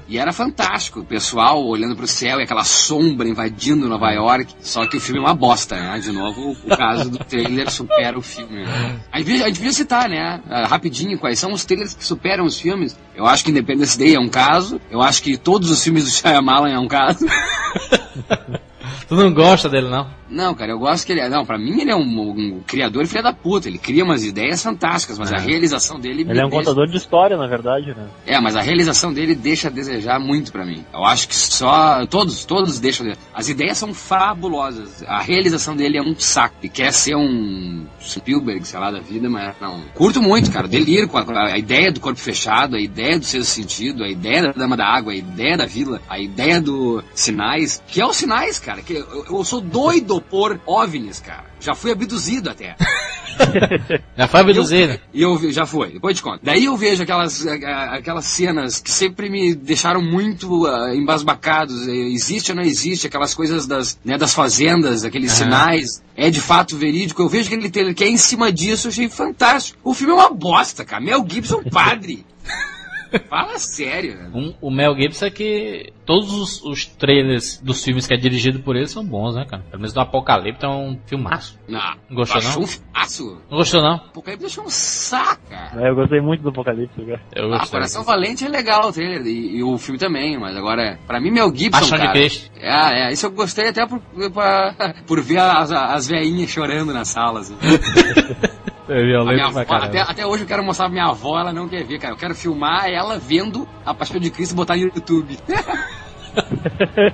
E era fantástico. O pessoal olhando pro céu e aquela sombra invadindo Nova York. Só que o filme é uma bosta, né? De novo, o caso do trailer supera o filme. né? A gente, devia- a gente devia citar, né? ah, rapidinho, quais são os trailers que superam os filmes. Eu acho que Independence Day é um caso. Eu acho que todos os filmes do Shyamalan é um caso. Tu não gosta dele, não? Não, cara, eu gosto que ele é. Não, pra mim ele é um, um criador filho da puta. Ele cria umas ideias fantásticas, mas É. a realização dele. Ele é um deixa- contador de história, na verdade, né? É, mas a realização dele deixa a desejar muito pra mim. Eu acho que só. Todos, todos deixam. a desejar. As ideias são fabulosas. A realização dele é um saco. Ele quer ser um Spielberg, sei lá, da vida, mas não. Curto muito, cara. Deliro com a, a ideia do corpo fechado, a ideia do sexto sentido, a ideia da Dama da Água, a ideia da vila, a ideia do sinais. Que é os sinais, cara. Que eu, eu sou doido por OVNIs, cara. Já fui abduzido até. Já foi abduzido. E eu vi- já foi, depois te conto. Daí eu vejo aquelas, aquelas cenas que sempre me deixaram muito ah, embasbacados. Eh, Existe ou não existe, aquelas coisas das, né, das fazendas, aqueles Aham. sinais. É de fato verídico. Eu vejo aquele trailer que é em cima disso, eu achei fantástico. O filme é uma bosta, cara. Mel Gibson, padre. Fala sério? Um- o Mel Gibson é que todos os, os trailers dos filmes que é dirigido por ele são bons, né, cara? Pelo menos do Apocalipse é um filmaço. Não, Gostou, achou não? um filmaço. Não gostou, não? Apocalipse deixou um saco, cara. É, Eu gostei muito do Apocalipse, cara. Eu Ah, gostei. Coração Valente é legal o trailer e, e o filme também, mas agora, pra mim, Mel Gibson, Paixão de cara... Cristo. É, é, isso eu gostei até por, pra- por ver as, as veinhas chorando na sala. Assim. É violento avó, pra caramba. até, até hoje eu quero mostrar pra minha avó, ela não quer ver, cara. Eu quero filmar ela vendo a Paixão de Cristo e botar no YouTube.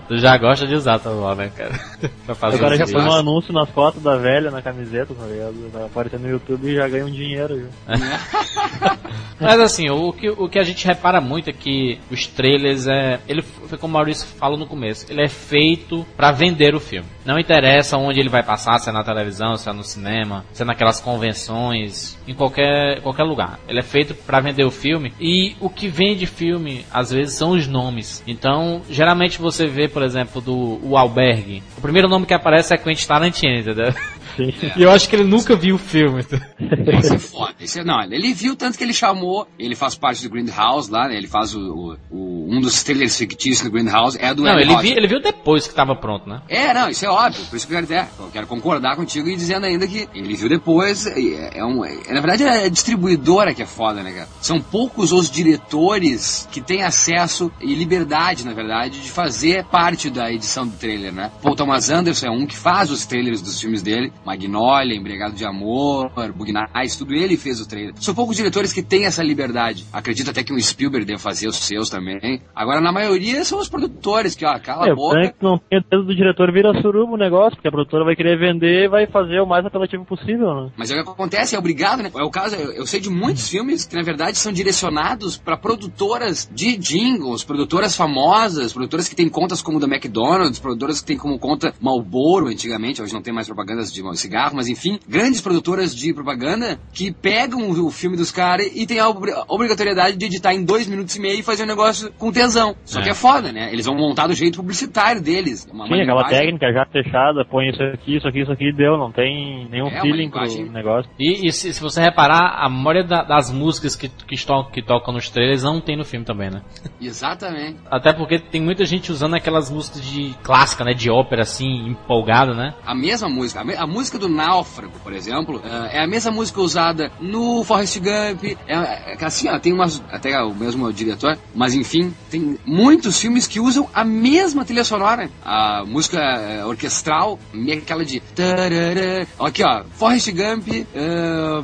Tu já gosta de usar tua avó, né, cara? pra fazer os já põe um anúncio nas fotos da velha na camiseta, tá ligado? Vai Aparecendo no YouTube e já ganha um dinheiro. Já. Mas assim, o que, o que a gente repara muito é que os trailers é. Ele foi como o Maurício falou no começo, ele é feito pra vender o filme. Não interessa onde ele vai passar, se é na televisão, se é no cinema, se é naquelas convenções, em qualquer, qualquer lugar. Ele é feito pra vender o filme e o que vende filme, às vezes, são os nomes. Então, geralmente você vê, por exemplo, do o Albergue. O primeiro nome que aparece é Quentin Tarantino, entendeu? Sim. E eu acho que ele nunca viu o filme. Isso é foda. Isso é, não, ele viu tanto que ele chamou, ele faz parte do Grindhouse lá, né? Ele faz o, o- o- um dos trailers fictícios do Grindhouse, é do Não, ele, vi, ele viu depois que tava pronto, né? É, não, isso é óbvio, por isso que eu quero, dizer, eu quero concordar contigo e dizendo ainda que ele viu depois, é, é um, é- na verdade é a distribuidora que é foda, né, cara? São poucos os diretores que têm acesso e liberdade, na verdade, de fazer parte da edição do trailer, né? Paul Thomas Anderson é um que faz os trailers dos filmes dele, Magnolia, Embriagado de Amor, Bug Nights, tudo ele fez o trailer. São poucos diretores que têm essa liberdade. Acredito até que o Spielberg deve fazer os seus também. Agora, na maioria, são os produtores que, ó, cala É, a boca. é que não tem o dedo do diretor vira suruba o negócio, porque a produtora vai querer vender e vai fazer o mais apelativo possível, né? Mas é o que acontece, é obrigado, né? É o caso, eu, eu sei de muitos filmes que, na verdade, são direcionados para produtoras de jingles, produtoras famosas, produtoras que têm contas como da McDonald's, produtoras que têm como conta Marlboro antigamente, hoje não tem mais propagandas de cigarro, mas enfim, grandes produtoras de propaganda que pegam o, filme dos caras e têm a obri- a obrigatoriedade de editar em dois minutos e meio e fazer um negócio com tesão. Só É. que é foda, né? Eles vão montar do jeito publicitário deles. Uma, uma Sim, aquela linguagem- técnica já fechada, põe isso aqui, isso aqui, isso aqui, deu, não tem nenhum É, feeling pro negócio. E, e se, se você reparar, a maioria da- das músicas que, que, estão, que tocam nos trailers não tem no filme também, né? Exatamente. Até porque tem muita gente usando aquelas músicas de clássica, né? De ópera, assim, empolgada, né? A mesma música, a, me- a música do Náufrago, por exemplo, eh, é a mesma música usada no Forrest Gump. É, é assim, ó, tem umas. Até o mesmo diretor, mas enfim, tem muitos filmes que usam a mesma trilha sonora. A música eh, orquestral, meio aquela de. tarará. Aqui, ó, Forrest Gump, eh,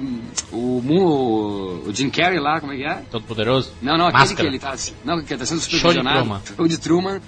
o, o Jim Carrey lá, como é que é? Todo poderoso. Não, não, aquele Máscara. que ele tá assim. Não, que tá sendo Show de supervisionado. Truman. Show de Truman.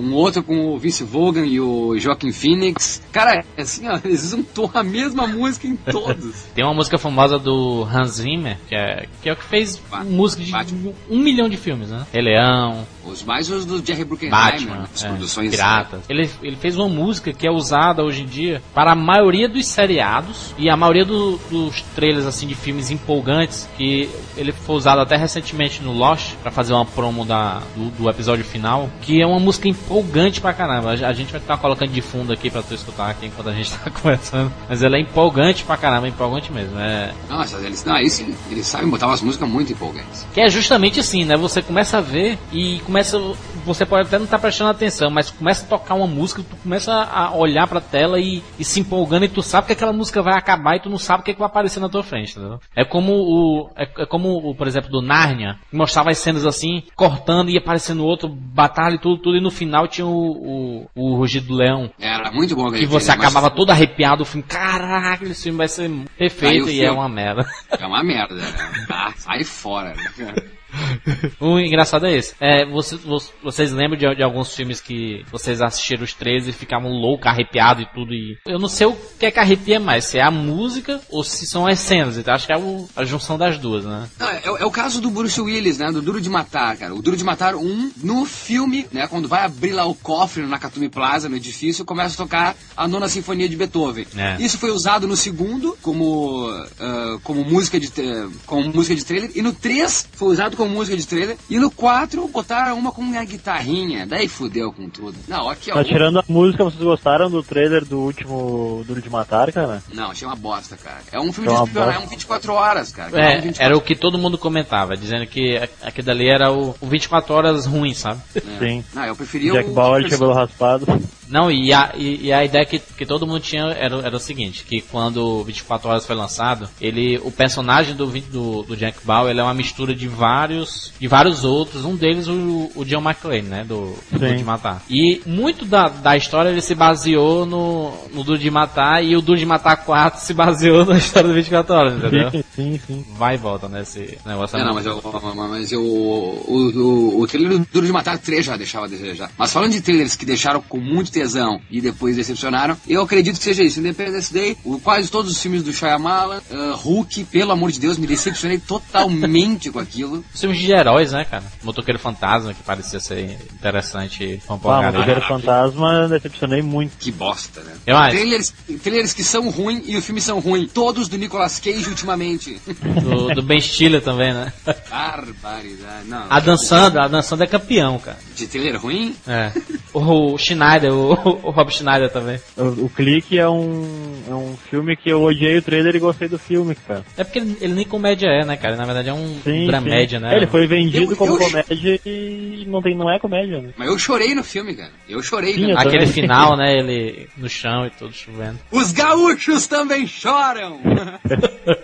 um outro com o Vince Vaughan e o Joaquin Phoenix. Cara, é assim, ó, eles usam to- a mesma música em todos. Tem uma música famosa do Hans Zimmer, que é, que é o que fez Ba- música de Batman. um milhão de filmes, né? Rei Leão, Os mais os do Jerry Bruckheimer, Batman, né, as é, produções. Piratas. Ele, ele fez uma música que é usada hoje em dia para a maioria dos seriados e a maioria do- dos trailers assim de filmes empolgantes que ele foi usado até recentemente no Lost para fazer uma promo da, do, do episódio final, que é uma música empolgante pra caramba. A, a gente vai estar colocando de fundo aqui para tu escutar aqui enquanto a gente tá conversando, mas ela é empolgante pra caramba, empolgante mesmo. É, Nossa, eles, não, aí sim, eles sabem botar umas músicas muito empolgantes. que é justamente assim, né? Você começa a ver e começa. Você pode até não estar prestando atenção, mas começa a tocar uma música, tu começa a olhar pra tela e, e se empolgando e tu sabe que aquela música vai acabar e tu não sabe o que, é que vai aparecer na tua frente, entendeu? É como o. É, é como o, por exemplo, do Narnia, que mostrava as cenas assim, cortando e aparecendo outro, batalha e tudo, tudo, e no final tinha o, o, o Rugido do Leão. Era muito bom Que você filme, mas acabava todo arrepiado, filme, caraca, esse filme vai ser perfeito e é filme- uma merda. É uma merda, né? Ah, sai fora. né? O engraçado é esse. É, você- vo- vocês lembram de, de alguns filmes que vocês assistiram os três e ficavam loucos, arrepiados e tudo. E eu não sei o que é que arrepia mais, se é a música ou se são as cenas. Então acho que é o- a junção das duas, né? Não, é, é o caso do Bruce Willis, né? Do Duro de Matar, cara. O Duro de Matar 1, no filme, né? Quando vai abrir lá o cofre no Nakatomi Plaza, no edifício, começa a tocar a nona sinfonia de Beethoven. É. Isso foi usado no segundo como, ah, como, música de, tra- como música de trailer. E no 3 foi usado como música de trailer. E no 4 botaram uma com uma guitarrinha. Daí fudeu com tudo. Não, aqui ó. Tá tirando a música, vocês gostaram do trailer do último Duro de Matar, cara? Não, achei uma bosta, cara. É um filme É de espionagem, é um 24 horas, cara. É um É, 24 era o que todo mundo comentava, dizendo que aquele dali era o, o 24 horas ruim, sabe? Sim. Não, eu preferia Jack o Bauer de cabelo raspado. Não, e a, e, e a ideia que, que todo mundo tinha era, era o seguinte, que quando o 24 Horas foi lançado, ele, o personagem do, do, do Jack Bauer ele é uma mistura de vários, de vários outros, um deles o, o John McClane, né, do, do Sim. de Matar. E muito da, da história ele se baseou no, no Duro de Matar e o Duro de Matar 4 se baseou na história do 24 Horas, entendeu? Sim, sim, sim. Vai e volta nesse negócio. É, não, mas, eu, mas eu, o, o, o trailer do Duro de Matar 3 já deixava a desejar. Mas falando de trailers que deixaram com muito tesão e depois decepcionaram, eu acredito que seja isso. Independence Day, quase todos os filmes do Shyamalan, uh, Hulk, pelo amor de Deus, me decepcionei totalmente com aquilo. Os filmes de heróis, né, cara? Motoqueiro Fantasma, que parecia ser interessante. Ah. Motoqueiro Fantasma, decepcionei muito. Que bosta, né? Eu. Trailers, trailers que são ruins e o filme são ruins. Todos do Nicolas Cage ultimamente. Do, do Ben Stiller também, né? Barbaridade. Não. A dançando, a dançando é campeão, cara. De trailer ruim? É. O Schneider, o, o Rob Schneider também. O, o Clique é um, é um filme que eu odiei o trailer e gostei do filme, cara. É porque ele, ele nem comédia é, né, cara? Na verdade é um Sim, dramédia, sim. né? Ele foi vendido Eu- como eu- comédia e não, tem, não é comédia, né? Mas eu chorei no filme, cara. Eu chorei. Sim, eu Aquele final, né? Ele no chão e tudo chovendo. Os gaúchos também choram!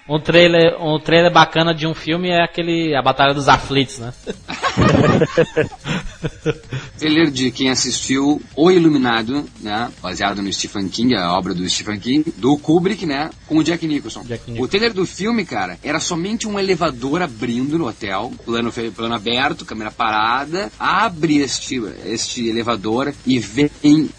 Um trailer, um trailer bacana de um filme é aquele A Batalha dos Aflitos, né? Trailer de quem assistiu O Iluminado, né? Baseado no Stephen King, a obra do Stephen King, do Kubrick, né? Com o Jack Nicholson. Jack Nicholson. O trailer do filme, cara, era somente um elevador abrindo no hotel, plano, plano aberto, câmera parada, abre este, este elevador e vem,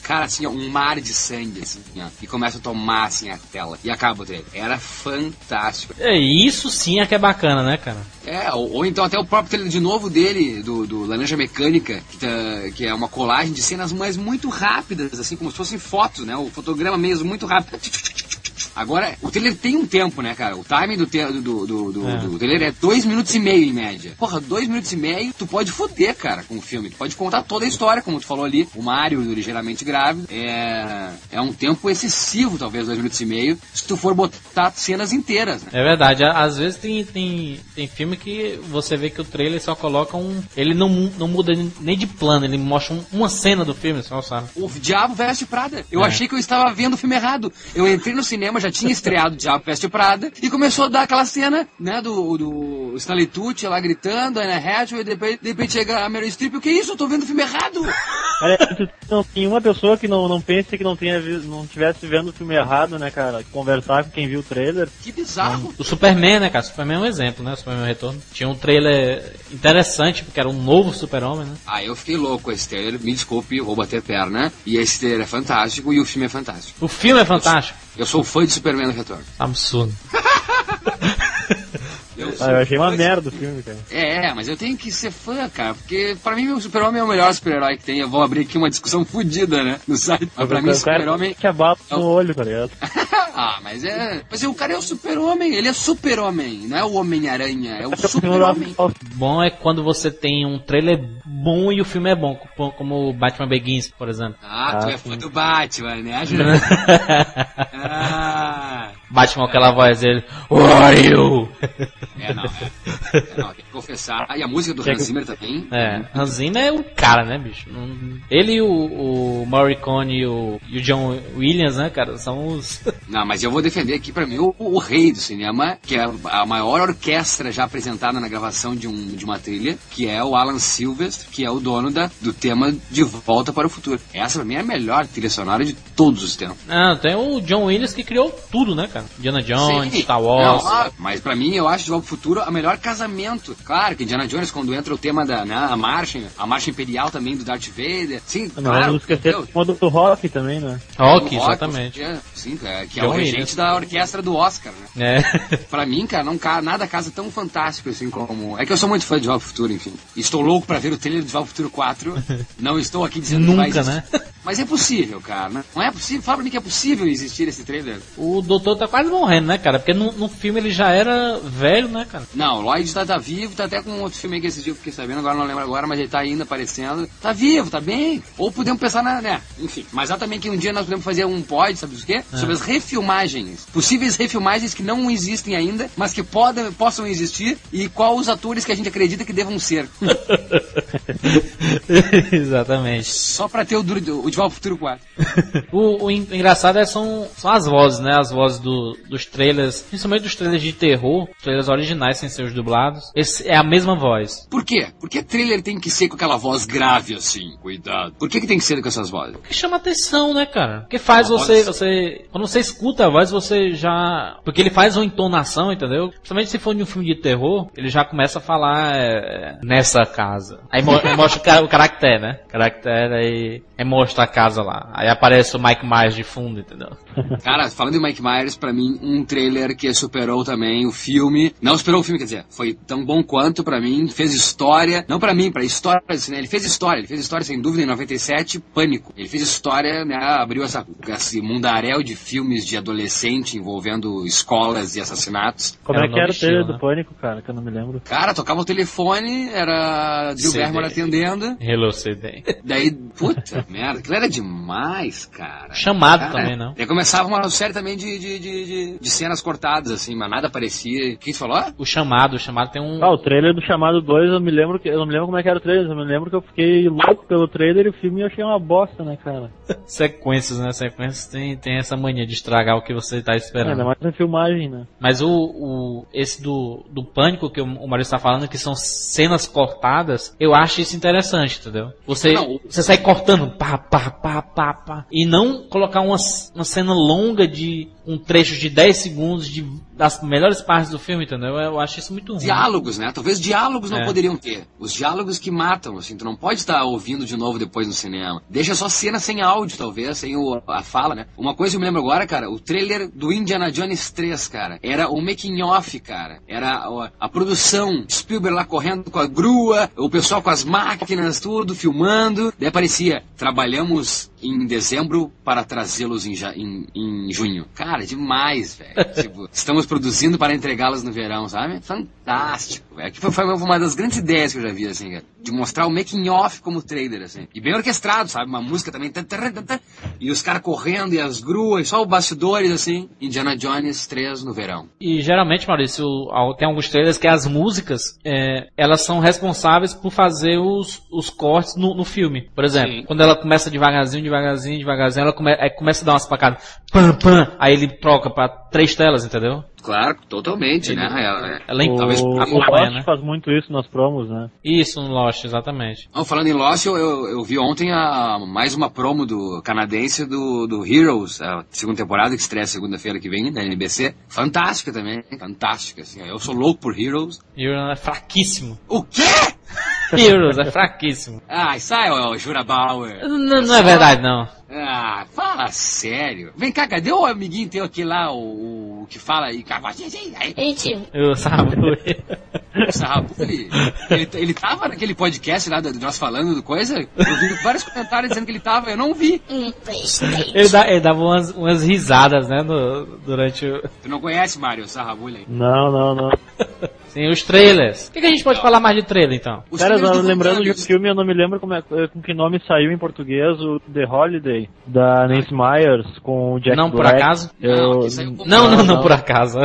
cara, assim, ó, um mar de sangue, assim, ó, e começa a tomar, assim, a tela. E acaba o trailer. Era fantástico. É, isso sim é que é bacana, né, cara? É, ou, ou então até o próprio trailer de novo dele, do, do Laranja Mecânica, que, tá- que é uma colagem de cenas mais muito rápidas, assim, como se fossem fotos, né? O fotograma mesmo, muito rápido. Agora, o trailer tem um tempo, né, cara? O timing do, te- do, do, do, É. do trailer é dois minutos e meio, em média. Porra, dois minutos e meio, tu pode foder, cara, com o filme. Tu pode contar toda a história, como tu falou ali. O Mario, ligeiramente grávido. É, é um tempo excessivo, talvez, dois minutos e meio, se tu for botar cenas inteiras, né? É verdade, às vezes tem, tem, tem filme que você vê que o trailer só coloca um. Ele não, não muda nem de plano, ele mostra um- uma cena do filme só, sabe? O Diabo Veste Prada. Eu É. achei que eu estava vendo o filme errado. Eu entrei no cinema, já tinha estreado Diabo Veste Prada, e começou a dar aquela cena, né, do, do Stanley Tucci lá gritando, Anna Hathaway, e de repente, de repente chega a Meryl Streep, o que é isso? Eu tô vendo o filme errado! Olha, não tem uma pessoa que não, não pense que não tenha não tivesse vendo o filme errado, né, cara? Conversar com quem viu o trailer. Que bizarro! O Superman, né, cara? Superman é um exemplo, né? O Superman Retorno. Tinha um trailer interessante, porque era um novo Super-Homem, né? Ah, eu fiquei louco com esse trailer, me desculpe, vou bater perna, e esse trailer é fantástico, e o filme é fantástico. O filme é fantástico. Eu sou fã de Superman no Retorno. Absurdo. Eu Ah, eu achei uma de- merda o filme, cara. É, mas eu tenho que ser fã, cara, porque pra mim o Super-Homem é o melhor super-herói que tem. Eu vou abrir aqui uma discussão fodida, né, no site. Mas pra mim o o cara Super-Homem que abala no olho, tá ligado? ah, mas é. Mas o cara é o super-homem, ele é super-homem, não é o Homem-Aranha, é o super-homem. Bom é quando você tem um trailer bom e o filme é bom, como- o Batman Begins, por exemplo. Ah, tu Ah, é sim. fã do Batman, né, ah, Batman com aquela voz dele. Who are you? É, não. É, é, não, tem que confessar. Ah, e a música do Hans Zimmer também. É, Hans Zimmer é o cara, né, bicho? Ele o, o Morricone e o, e o John Williams, né, cara, são os... Não, mas eu vou defender aqui pra mim o, o rei do cinema, que é a maior orquestra já apresentada na gravação de, um, de uma trilha, que é o Alan Silvestre, que é o dono da, do tema De Volta para o Futuro. Essa pra mim é a melhor trilha sonora de todos os tempos. Não, tem o John Williams que criou tudo, né, cara? Indiana Jones, Sim. Star Wars. Não, ah, mas pra mim, eu acho De Volta Futuro a melhor casamento. Claro que Indiana Jones, quando entra o tema da né, a marcha, a marcha imperial também do Darth Vader. Sim, Não, claro. vamos esquecer o modo do rock também, né? Rock, exatamente. é, sim, é, que é John o regente Williams. da orquestra do Oscar, né? É. Pra mim, cara, não, nada casa tão fantástico assim como. É que eu sou muito fã de Volta pro Futuro, enfim. Estou louco pra ver o trailer de Volta pro Futuro 4. Não estou aqui dizendo que vai Nunca, existir. né? Mas é possível, cara. né? Não é possível. Fala pra mim que é possível existir esse trailer. O doutor tá quase morrendo, né, cara? Porque no, no filme ele já era velho, né, cara? Não, o Lloyd tá, tá vivo, tá até com outro filme aí que esse dia eu fiquei sabendo, agora não lembro agora, mas ele tá ainda aparecendo. Tá vivo, tá bem. Ou podemos pensar na, né, enfim. Mas há também que um dia nós podemos fazer um pod, sabe o quê? Sobre as refilmagens. Possíveis refilmagens que não existem ainda, mas que podem, possam existir e qual os atores que a gente acredita que devam ser. Exatamente. Só pra ter o, o Ao Futuro 4. O, o en- engraçado é são, são as vozes, né? As vozes do- dos trailers, principalmente dos trailers de terror, trailers originais sem ser os dublados. Esse é a mesma voz. Por quê? Por que trailer tem que ser com aquela voz grave assim? Cuidado. Por que, que tem que ser com essas vozes? Que chama atenção, né, cara? Porque faz A você, voz- você. Quando você escuta a voz, você já. Porque ele faz uma entonação, entendeu? Principalmente se for de um filme de terror, ele já começa a falar é, nessa casa. Aí, mo- mostra o, ca- o caractere, né? Caractere aí. Aí mostra a casa lá. Aí aparece o Mike Myers de fundo, entendeu? Cara, falando em Mike Myers, pra mim, um trailer que superou também o filme. Não superou o filme, quer dizer, foi tão bom quanto pra mim, fez história. Não pra mim, pra história cinema. Ele fez história, ele fez história sem dúvida em 97, Pânico. Ele fez história, né, abriu essa, esse mundaréu de filmes de adolescente envolvendo escolas e assassinatos. Como Era é o que era o trailer estilo, do né? Pânico, cara, que eu não me lembro. Cara, tocava o telefone, era Drew CD. Barrymore atendendo. Hello, CD. Daí Puta merda, aquilo era demais, cara. Chamado Cara, também, não? Daí começava uma série também de, de, de, de- de cenas cortadas, assim, mas nada parecia. O que você falou? O chamado, o chamado tem um. Ah, o trailer do Chamado 2, eu me lembro que. Eu não me lembro como é que era o trailer, eu me lembro que eu fiquei louco pelo trailer e o filme eu achei uma bosta, né, cara? Sequências, né? Sequências tem, tem essa mania de estragar o que você tá Ainda esperando. mais na filmagem, né? Mas o, o esse do, do pânico que o, o Maurício tá falando, que são cenas cortadas, eu acho isso interessante, entendeu? Você, Não, você sai cortando, pá, pá, pá, pá, pá, e não colocar uma, uma cena longa de um trecho de 10 segundos de, das melhores partes do filme, entendeu? Eu acho isso muito ruim. Diálogos, né? Talvez diálogos não É. poderiam ter. Os diálogos que matam, assim, tu não pode estar ouvindo de novo depois no cinema. Deixa só cena sem áudio, talvez, sem o, a fala, né? Uma coisa que eu me lembro agora, cara, o trailer do Indiana Jones 3, cara, era o making off, cara. Era a, a produção, Spielberg lá correndo com a grua, o pessoal com as máquinas, tudo, filmando. Daí aparecia, trabalhamos em dezembro para trazê-los em, em- em junho. Cara, demais, velho. tipo, estamos produzindo para entregá-los no verão, sabe? Fantástico, velho. Que foi, foi uma das grandes ideias que eu já vi, assim, cara. De mostrar o making off como trailer, assim. E bem orquestrado, sabe? Uma música também. E os caras correndo e as gruas, só os bastidores, assim. Indiana Jones 3 no verão. E geralmente, Maurício, tem alguns trailers que as músicas, é, elas são responsáveis por fazer os, os cortes no, no filme. Por exemplo, Sim. quando ela começa devagarzinho, devagarzinho, devagarzinho, ela come, começa a dar umas pacadas, pam, pam, aí ele troca pra três telas, entendeu? Claro, totalmente, né? Ela, Ela em- talvez o, o Lost né? faz muito isso nas promos, né? Isso, no Lost, exatamente. Não, falando em Lost, eu, eu, eu vi ontem a, mais uma promo do canadense do, do Heroes, a segunda temporada que estreia segunda-feira que vem, da NBC. Fantástica também, fantástica. Assim, eu sou louco por Heroes. Heroes é fraquíssimo. O quê? Heroes é fraquíssimo. Ai, sai, ô Jura Bauer. Não, não é verdade, não. Ah, fala sério. Vem cá, cadê o amiguinho teu aqui lá, o, o que fala aí, aí, Eu sabe. Sarrabulli? Ele, ele tava naquele podcast lá do, nós falando do coisa? Eu vi vários comentários dizendo que ele tava, eu não vi. Ele, dá- ele dava umas, umas risadas, né, no- durante o... Tu não conhece, Mário, Sarrabulli? Não, não, não. Sim, os trailers. O que, que a gente pode falar mais de trailer, então? Os Cara, lembrando de um filme, eu não me lembro como é, com que nome saiu em português, o The Holiday, da Nancy Myers, com o Jack Não por Black. acaso? Eu... Não, saiu com- Não, não, não, não. por acaso.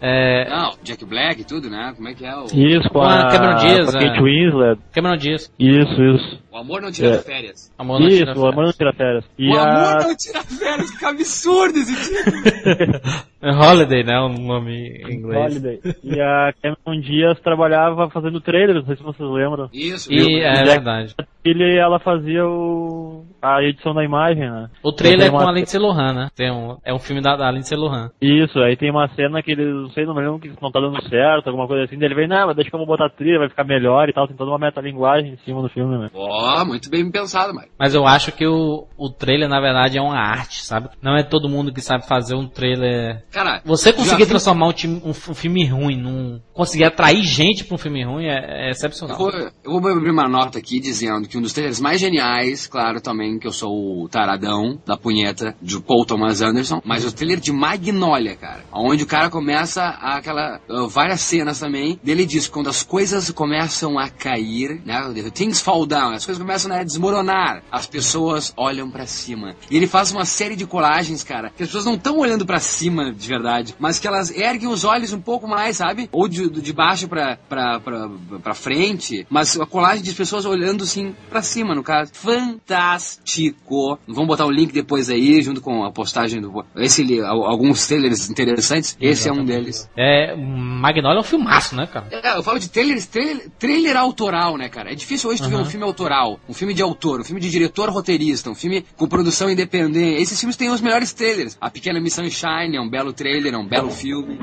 É, Não, Jack Black e tudo, né? Como é que é? O, Isso, com Com a a, Cameron Diaz, com a Kate é. Winslet. Cameron Diaz. Isso, isso. O Amor Não Tira É. Férias. Amor não isso, tira o férias. Amor não tira férias. E o a... Amor Não Tira Férias, que absurdo esse título. É Holiday, né? O nome em inglês. Holiday. E a Cameron Diaz trabalhava fazendo trailers, não sei se vocês lembram. Isso, E é Jack- verdade. Ele, ela fazia o... a edição da imagem, né? O trailer é com uma- a Lindsay Lohan, né? Tem um, é um filme da, da Lindsay Lohan. Isso, aí tem uma cena que eles, não sei, não lembro que não tá dando certo, alguma coisa assim, daí ele vem, não, mas deixa que eu vou botar trilha, vai ficar melhor e tal, tem toda uma metalinguagem em cima do filme, né? Ó, muito bem pensado, Mário. Mas eu acho que o, o trailer, na verdade, é uma arte, sabe? Não é todo mundo que sabe fazer um trailer. Cara, Você conseguir transformar um, time- um um filme ruim num. Conseguir atrair gente pra um filme ruim é, é Eu excepcional. vou, eu vou abrir uma nota aqui dizendo que um dos trailers mais geniais, claro também que eu sou o taradão da punheta de Paul Thomas Anderson, mas o trailer de Magnolia, cara, onde o cara começa aquela uh, várias cenas também, dele diz quando as coisas começam a cair, né, things fall down, as coisas começam né, a desmoronar, as pessoas olham pra cima. E ele faz uma série de colagens, cara, que as pessoas não estão olhando pra cima de verdade, mas que elas erguem os olhos um pouco mais, sabe? Ou de, de baixo pra, pra, pra, pra frente, mas a colagem de pessoas olhando assim pra cima, no caso. Fantástico! Vamos botar o link depois aí, junto com a postagem do. Esse, alguns trailers interessantes, esse é um deles. É. Magnolia é um filmaço, né, cara? É, eu falo de trailers, trailer, trailer autoral, né, cara? É difícil hoje tu ver um filme autoral, um filme de autor, um filme de diretor roteirista, um filme com produção independente. Esses filmes têm os melhores trailers. A Pequena Missão Shine é um belo trailer, é um belo filme.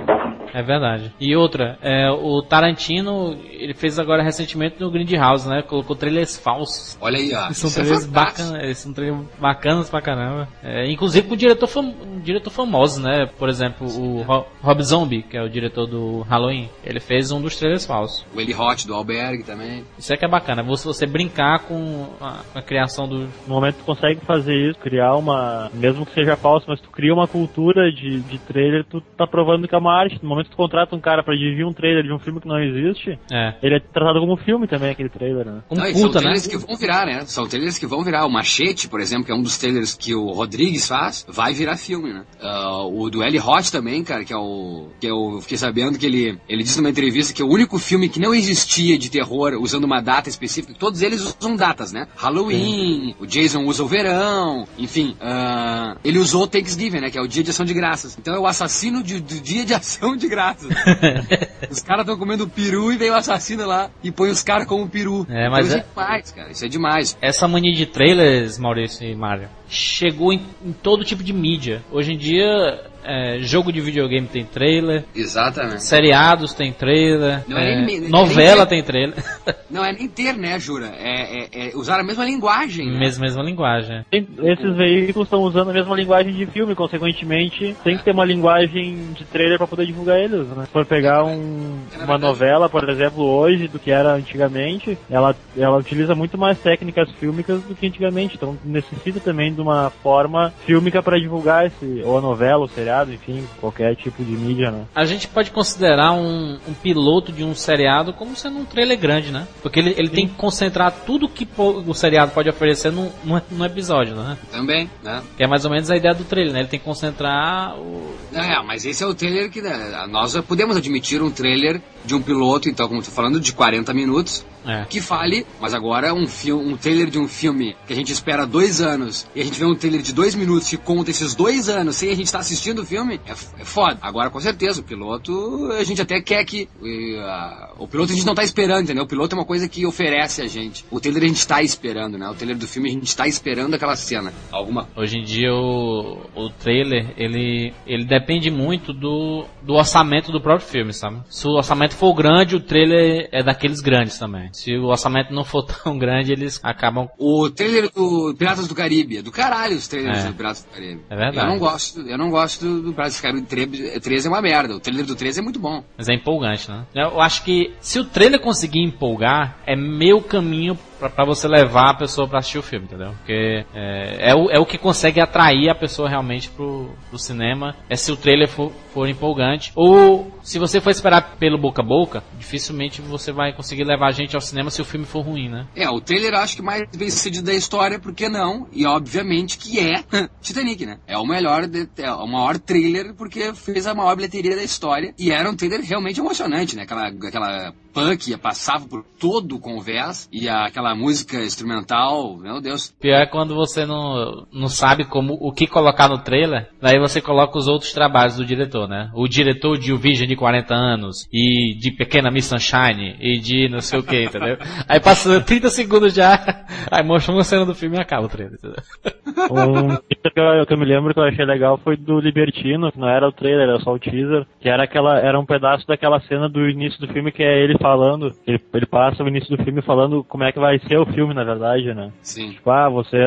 É verdade. E outra, é, o Tarantino, ele fez agora recentemente no Grindhouse, né? Colocou trailers falsos. Olha aí, ó. São é trailers fantástico. bacanas, são trailers bacanas pra caramba. É, inclusive com diretor, fam diretor famoso, né? Por exemplo, o Ro Rob Zombie, que é o diretor do Halloween. Ele fez um dos trailers falsos. O Eli Hot do Albergue também. Isso é que é bacana, você, você brincar com a, com a criação do. No momento tu consegue fazer isso, criar uma, mesmo que seja falso, mas tu cria uma cultura de, de trailer, tu tá provando que é uma arte. No momento momento que tu contrata um cara pra dirigir um trailer de um filme que não existe, É. ele é tratado como filme também, aquele trailer, né? Como Não, e são puta, né? trailers que vão virar, né? São trailers que vão virar. O Machete, por exemplo, que é um dos trailers que o Rodrigues faz, vai virar filme, né? Ah, o do Eli Roth também, cara, que é o. que eu fiquei sabendo que ele, ele disse numa entrevista que é o único filme que não existia de terror usando uma data específica. Todos eles usam datas, né? Halloween, o Jason usa o verão, enfim. ah, ele usou o Thanksgiving, né? Que é o dia de ação de graças. Então é o assassino de- do dia de ação de graças. os caras estão comendo peru e vem o assassino lá e põe os caras como peru. É, mas Então, é- isso é demais, cara. Isso é demais. Essa mania de trailers, Maurício e Mário, chegou em, em todo tipo de mídia. Hoje em dia, é, jogo de videogame tem trailer, Exatamente. seriados tem trailer, Não é é, nem- novela nem- tem trailer. Não é nem ter, né, Jura? É, é- é usar a mesma linguagem. né? mesma, mesma linguagem. Esses veículos estão usando a mesma linguagem de filme, consequentemente, tem que ter uma linguagem de trailer pra poder divulgar eles, né? Se for pegar um- uma novela, por exemplo, hoje, do que era antigamente, ela, ela utiliza muito mais técnicas fílmicas do que antigamente, então necessita também de uma forma fílmica para divulgar esse, ou a novela, ou o seriado, enfim, qualquer tipo de mídia, né? A gente pode considerar um, um piloto de um seriado como sendo um trailer grande, né? Porque ele, ele tem que concentrar tudo que o seriado pode oferecer num, num, num episódio, né? Também, né? Que é mais ou menos a ideia do trailer, né? Ele tem que concentrar o... É, mas esse é o trailer que né, nós podemos admitir um trailer de um piloto, então, como eu tô falando, de 40 minutos, É. que fale, mas agora um filme, um trailer de um filme que a gente espera dois anos e a gente vê um trailer de dois minutos que conta esses dois anos sem a gente estar assistindo o filme, é, é foda. Agora, com certeza, o piloto a gente até quer que. e, a- o piloto a gente não tá esperando, entendeu? O piloto é uma coisa que oferece a gente. O trailer a gente tá esperando, né? O trailer do filme a gente tá esperando aquela cena. Alguma Hoje em dia o, o trailer, ele, ele depende muito do, do orçamento do próprio filme, sabe? Se o orçamento for grande, o trailer é daqueles grandes também. Se o orçamento não for tão grande, eles acabam... O trailer do Piratas do Caribe, é do caralho os trailers É. do Piratas do Caribe. É verdade. Eu não gosto, eu não gosto do, do Piratas do Caribe 3, 13 é uma merda. O trailer do 13 é muito bom. Mas é empolgante, né? Eu acho que se o trailer conseguir empolgar, é meio caminho pra você levar a pessoa pra assistir o filme, entendeu? Porque é, é, o, é o que consegue atrair a pessoa realmente pro, pro cinema, é se o trailer for, for empolgante. Ou se você for esperar pelo boca a boca, dificilmente você vai conseguir levar a gente ao cinema se o filme for ruim, né? É, o trailer acho que mais sucedido da história, por que não? E obviamente que é Titanic, né? É o melhor, de- é o maior trailer porque fez a maior bilheteria da história. E era um trailer realmente emocionante, né? Aquela, aquela punk passava por todo o convés e aquela música instrumental, meu Deus. Pior é quando você não, não sabe como o que colocar no trailer, daí você coloca os outros trabalhos do diretor, né? O diretor de O Virgem de 40 anos, e de Pequena Miss Sunshine, e de não sei o que, entendeu? Aí passa 30 segundos já, aí mostra uma cena do filme e acaba o trailer, entendeu? Um teaser que eu, que eu me lembro que eu achei legal foi do Libertino, que não era o trailer, era só o teaser, que era aquela, era um pedaço daquela cena do início do filme que é ele falando, ele, ele passa o início do filme falando como é que vai ser o filme, na verdade, né? Sim. Tipo, ah, vocês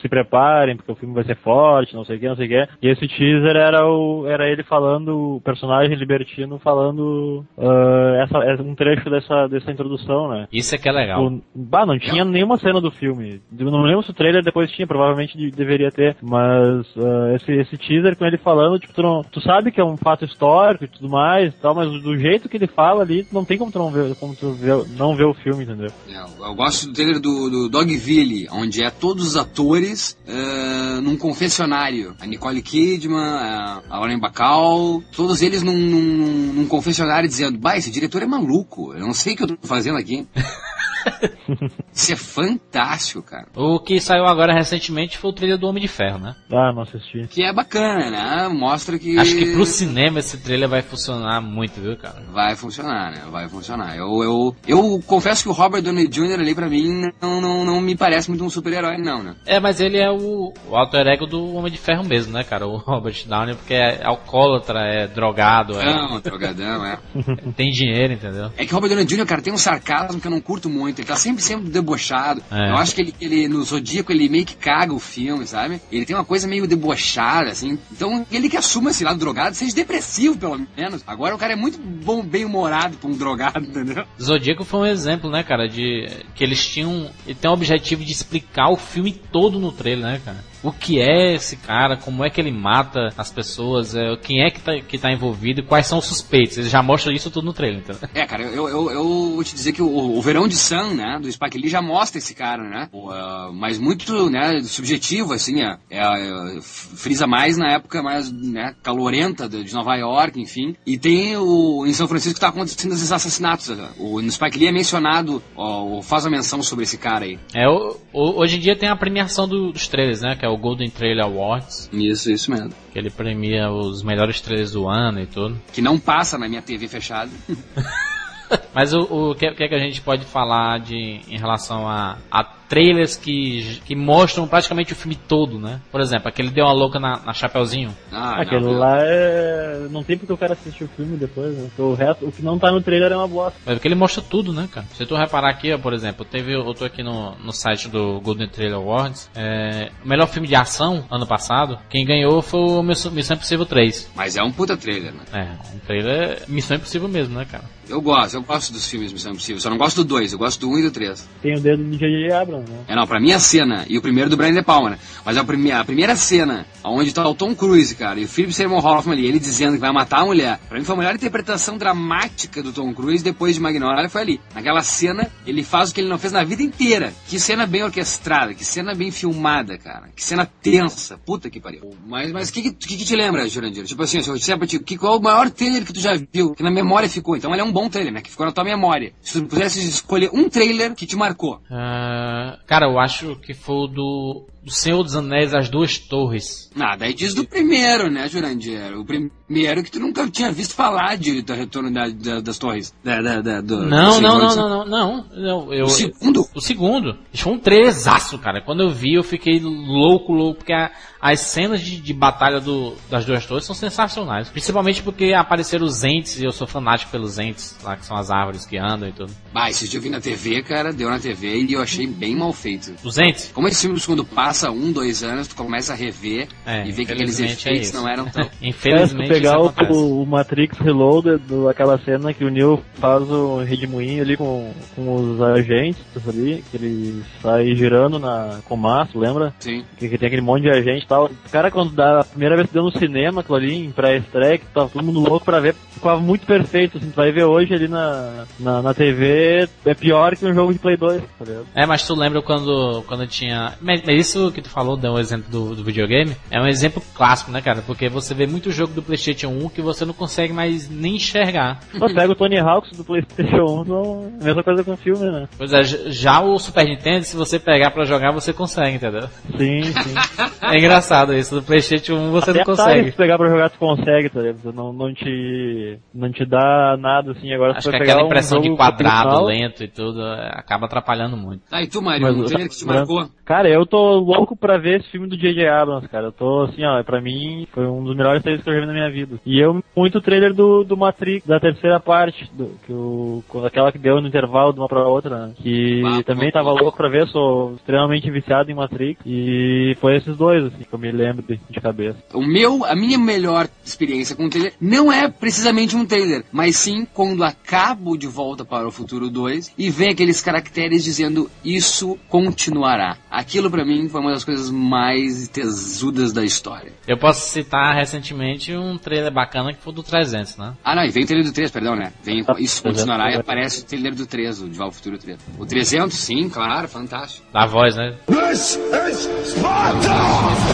se preparem, porque o filme vai ser forte, não sei o que, não sei o que. E esse teaser era o, era ele falando, o personagem libertino falando ah, essa, é um trecho dessa, dessa introdução, né? Isso é que é legal. Tipo, bah, não tinha nenhuma cena do filme. Não lembro se o trailer depois tinha, provavelmente de- deveria ter, mas ah, esse, esse teaser com ele falando, tipo, tu, não, tu sabe que é um fato histórico e tudo mais, e tal, mas do jeito que ele fala ali, não tem como tu não ver, como tu ver, não ver o filme, entendeu? É, eu gosto do trailer do, do Dogville, onde é todos os atores eh, num confessionário. A Nicole Kidman, a, a Lauren Bacall, todos eles num, num, num confessionário dizendo, bah, esse diretor é maluco, eu não sei o que eu tô fazendo aqui. Isso é fantástico, cara. O que saiu agora recentemente foi o trailer do Homem de Ferro, né? Ah, não assisti. Que é bacana, né? Mostra que... Acho que pro cinema esse trailer vai funcionar muito, viu, cara? Vai funcionar, né? Vai funcionar. Eu, eu, eu confesso que o Robert Downey Jr. ali pra mim não, não, não me parece muito um super-herói, não, né? É, mas ele é o, o alter ego do Homem de Ferro mesmo, né, cara? O Robert Downey, porque é alcoólatra, é drogado, é, Não, drogadão, é. tem dinheiro, entendeu? É que o Robert Downey Jr., cara, tem um sarcasmo que eu não curto muito. Ele tá sempre, sempre debochado. É. Eu acho que ele, ele, no Zodíaco, ele meio que caga o filme, sabe? Ele tem uma coisa meio debochada, assim. Então, ele que assuma esse lado drogado, seja depressivo, pelo menos. Agora, o cara é muito bom, bem-humorado pra um drogado, entendeu? Zodíaco foi um exemplo, né, cara, de que eles tinham, ele tem o objetivo de explicar o filme todo no trailer, né, cara? O que é esse cara, como é que ele mata as pessoas, é, quem é que tá, que tá envolvido e quais são os suspeitos. Ele já mostra isso tudo no trailer, entendeu? É, cara, eu, eu, eu vou te dizer que o, o Verão de Sun, né, do Spike Lee já mostra esse cara, né? Uh, mas muito, né, subjetivo, assim, é, é, é, frisa mais na época mais, né, calorenta de, de Nova York, enfim. E tem o, em São Francisco que tá acontecendo esses assassinatos. Né? O, no Spike Lee é mencionado, ó, faz a menção sobre esse cara aí. É, o, o, hoje em dia tem a premiação do, dos trailers, né, que é o Golden Trailer Awards. Isso, isso mesmo. Que ele premia os melhores trailers do ano e tudo. Que não passa na minha TV fechada. Mas o, o que, que, é que a gente pode falar de em relação a, a trailers que, que mostram praticamente o filme todo, né? Por exemplo, aquele deu uma louca na, na Chapeuzinho. Ah, Aquele não, lá é. Não tem porque eu quero assistir o filme depois, né? O, resto, o que não tá no trailer é uma bosta. É porque ele mostra tudo, né, cara? Se tu reparar aqui, ó, por exemplo, teve. Eu tô aqui no, no site do Golden Trailer Awards. É, o melhor filme de ação ano passado, quem ganhou foi o Missão Impossível 3. Mas é um puta trailer, né? É, um trailer Missão Impossível mesmo, né, cara? Eu gosto, eu gosto dos filmes Missão Impossível. Só não gosto do 2, eu gosto do 1 um e do 3. Tem o dedo do J.J. Abrams? É, não, pra mim a cena, e o primeiro do Brian De Palma, né? Mas a, prime a primeira cena, onde tá o Tom Cruise, cara, e o Philip Seymour Hoffman ali, ele dizendo que vai matar a mulher. Pra mim foi a melhor interpretação dramática do Tom Cruise depois de Magnolia, foi ali. Naquela cena, ele faz o que ele não fez na vida inteira. Que cena bem orquestrada, que cena bem filmada, cara. Que cena tensa. Puta que pariu. Mas o mas que, que, que, te lembra, Jurandir? Tipo assim, se eu disser pra ti, que, qual é o maior trailer que tu já viu, que na memória ficou? Então ele é um bom trailer, né? Que ficou na tua memória. Se tu pudesse escolher um trailer que te marcou. Uh, cara, eu acho que foi o do do Senhor dos Anéis, As Duas Torres. Ah, daí diz do primeiro, né, Jurandir? O primeiro que tu nunca tinha visto falar de, do retorno da, da, das torres. Da, do, não, do não, não, não, não, não, eu, O segundo? o segundo. Isso foi um trezaço, cara. Quando eu vi, eu fiquei louco, louco, porque a, as cenas de, de batalha do, das duas torres são sensacionais. Principalmente porque apareceram os entes, e eu sou fanático pelos entes, lá que são as árvores que andam e tudo. Bah, esse dia eu vi na TV, cara, deu na TV e eu achei bem mal feito. Os entes? Como esse filme do segundo passa um, dois anos, tu começa a rever É, e vê que aqueles efeitos é não eram tão. É, se Infelizmente, tu pegar isso o, o Matrix Reloaded, do, aquela cena que o Neo faz o redemoinho ali com, com os agentes ali, que ele sai girando na, com o maço, lembra? Sim. Que, que tem aquele monte de agente e tal. Cara, quando dá a primeira vez que deu no cinema, aquilo ali, em pré-estreia, que tava todo mundo louco pra ver, ficava muito perfeito, assim, tu vai ver hoje ali na, na, na TV, é pior que um jogo de Play 2, tá ligado? É, mas tu lembra quando, quando tinha. Mas, mas isso que tu falou, deu um exemplo do, do videogame, é um exemplo clássico, né, cara? Porque você vê muito jogo do PlayStation 1 que você não consegue mais nem enxergar. Pô, pega o Tony Hawks do PlayStation 1, não, a mesma coisa com o filme, né? Pois é, já o Super Nintendo, se você pegar pra jogar, você consegue, entendeu? Sim, sim. É engraçado isso, do PlayStation 1 você Até não Atari, consegue. se pegar pra jogar, tu consegue, tá ligado? Não, não te. Não te dá nada assim. Agora Acho que aquela um impressão de jogo quadrado lento e tudo é, acaba atrapalhando muito. Tá, e tu, Mário, Mas um trailer que te marcou? Cara, eu tô louco pra ver esse filme do J.J. Abrams, cara. Eu tô assim, ó, pra mim foi um dos melhores trailers que eu já vi na minha vida. E eu muito o trailer do, do Matrix, da terceira parte, do, que o, aquela que deu no intervalo de uma pra outra, né? Que Ah, também tava louco pra ver, sou extremamente viciado em Matrix. E foi esses dois, assim, que eu me lembro de, de cabeça. O meu, a minha melhor experiência com o trailer não é precisamente um trailer, mas sim quando acabo de Volta para o Futuro 2 e vem aqueles caracteres dizendo isso continuará. Aquilo pra mim foi uma das coisas mais tesudas da história. Eu posso citar recentemente um trailer bacana que foi do 300, né? Ah, não, e vem o trailer do 3, perdão, né? Vem Ah, isso 300, continuará e aparece o trailer do 3, o de ao Futuro 3. O 300, sim, claro, fantástico. Da voz, né?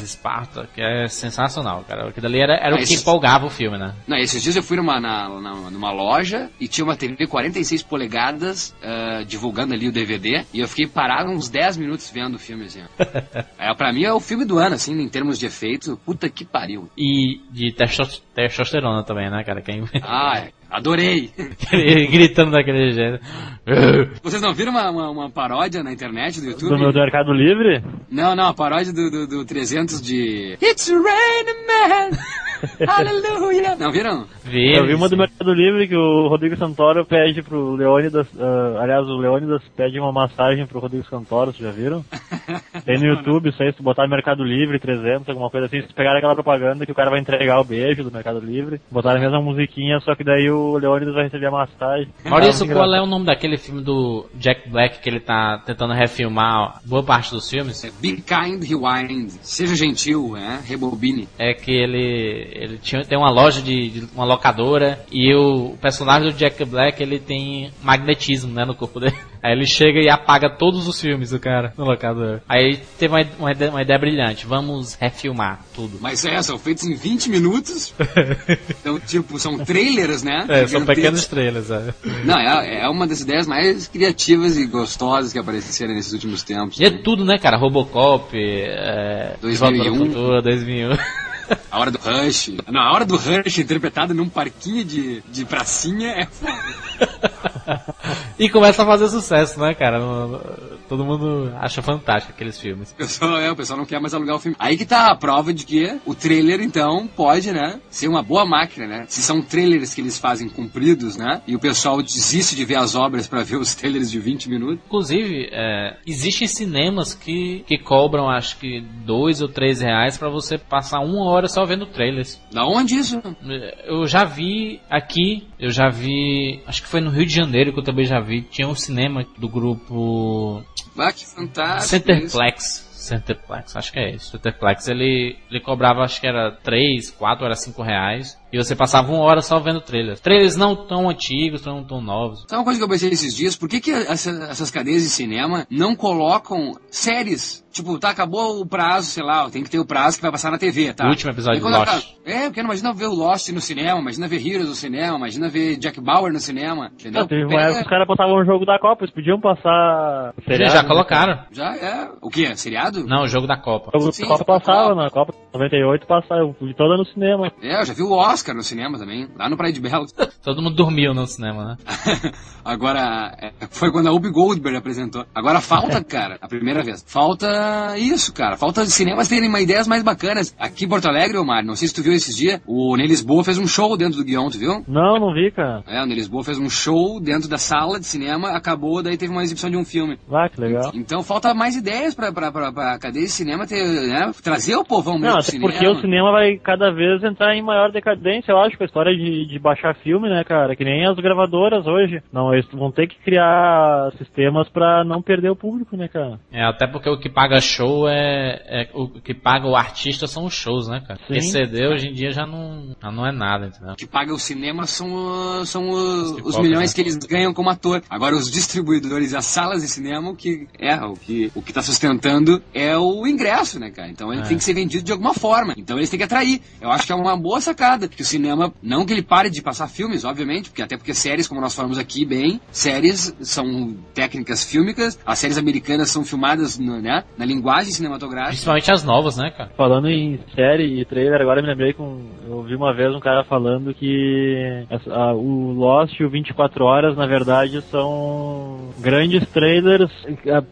Esparta, que é sensacional, cara. Aquilo ali era, era o Ah, que esse- empolgava o filme, né? Não, esses dias eu fui numa, na- na- numa loja e tinha uma TV 46 polegadas ah, divulgando ali o DVD e eu fiquei parado uns 10 minutos vendo o filme, assim. é, pra mim é o filme do ano, assim, em termos de efeito. Puta que pariu. E de testos- testosterona também, né, cara? Quem... Ah, é, adorei. Gritando daquele jeito. Vocês não viram uma, uma, uma paródia na internet do YouTube? Do meu do Mercado Livre? Não, não, a paródia do, do, do 300 de... It's raining man! Aleluia! Não viram? Vi, Eu vi uma do Mercado Livre que o Rodrigo Santoro pede pro Leônidas, ah, aliás, o Leônidas pede uma massagem pro Rodrigo Santoro, vocês já viram? Tem no YouTube, isso aí, se tu botar Mercado Livre 300, alguma coisa assim, se pegar aquela propaganda que o cara vai entregar o beijo do Mercado Livre, botar a mesma musiquinha, só que daí o Leônidas vai receber a massagem. Maurício, Ah, qual é o nome daquele filme do Jack Black que ele tá tentando refilmar boa parte dos filmes? Be kind, rewind. Seja gentil, é? Rebobine. É que ele, ele tinha, tem uma loja de, de uma locadora e o, o personagem do Jack Black ele tem magnetismo né, no corpo dele. Aí ele chega e apaga todos os filmes do cara no locador. Aí teve uma, uma, ideia, uma ideia brilhante, vamos refilmar tudo. Mas é, são feitos em 20 minutos. então, tipo, são trailers, né? É, são pequenos trailers, é. Não, é, é uma das ideias mais criativas e gostosas que apareceram nesses últimos tempos. E é né? tudo, né, cara? Robocop, é, De Volta para o 2001. Futuro, 2001. A hora do Rush. Não, a hora do Rush interpretada num parquinho de, de pracinha é e começa a fazer sucesso, né, cara? Todo mundo acha fantástico aqueles filmes. O pessoal, é, o pessoal não quer mais alugar o filme. Aí que tá a prova de que o trailer, então, pode, né, ser uma boa máquina, né? Se são trailers que eles fazem compridos, né? E o pessoal desiste de ver as obras pra ver os trailers de 20 minutos. Inclusive, é, existem cinemas que, que cobram, acho que, dois ou três reais pra você passar uma hora só vendo trailers. Da onde isso? Eu já vi aqui, eu já vi, acho que foi no Rio de Janeiro que eu também já vi, tinha um cinema do grupo Ah, que fantástico. isso. Centerplex. Centerplex, acho que é isso. Centerplex, ele, ele cobrava, acho que era 3, 4, era 5 reais. E você passava uma hora só vendo trailers. Trailers não tão antigos, não tão novos. Sabe uma coisa que eu pensei esses dias? Por que, que essa- essas cadeias de cinema não colocam séries? Tipo, tá, acabou o prazo, sei lá, tem que ter o prazo que vai passar na TV, tá? O último episódio do Lost. É, porque não imagina ver o Lost no cinema, imagina ver Heroes no cinema, imagina ver Jack Bauer no cinema, entendeu? Não, teve uma época os caras passavam o jogo da Copa, eles podiam passar seriado, já né? colocaram. Já é. O que? Seriado? Não, o jogo da Copa. O jogo Sim, da Copa Copa. passava, na Copa 98 passava, eu fui toda no cinema. É, eu já vi o Oscar no cinema também, lá no Praia de Belos. Todo mundo dormiu no cinema, né? Agora, é, foi quando a Ubi Goldberg apresentou. Agora falta, cara, a primeira vez. Falta isso, cara. Falta os cinemas terem uma ideias mais bacanas. Aqui em Porto Alegre, Omar, não sei se tu viu esses dias, o Ney Lisboa fez um show dentro do guião, tu viu? Não, não vi, cara. É, o Ney Lisboa fez um show dentro da sala de cinema, acabou, daí teve uma exibição de um filme. Ah, que legal. Então falta mais ideias pra, pra, pra, pra cadeia de cinema ter, né, trazer o povão mesmo Não, pro cinema. porque o cinema vai cada vez entrar em maior decadência, eu acho, com a história de, de baixar filme, né, cara? Que nem as gravadoras hoje. Não, eles vão ter que criar sistemas pra não perder o público, né, cara? É, até porque o que paga show é, é- O que paga o artista são os shows, né, cara? Porque Sim. CD hoje em dia já não, já não é nada, entendeu? O que paga o cinema são, são os pipocas, milhões né? que eles ganham como ator. Agora, os distribuidores e as salas de cinema, o que é, o que o que tá sustentando é o ingresso, né, cara? Então ele É. tem que ser vendido de alguma forma. Então eles têm que atrair. Eu acho que é uma boa sacada, porque o cinema, não que ele pare de passar filmes, obviamente, porque até porque séries, como nós falamos aqui bem, séries são técnicas fílmicas, as séries americanas são filmadas no, né, na linguagem cinematográfica. Principalmente as novas, né, cara? Falando em série e trailer, agora eu me lembrei com. Eu ouvi uma vez um cara falando que essa- a- o Lost e o 24 Horas, na verdade, são grandes trailers. a-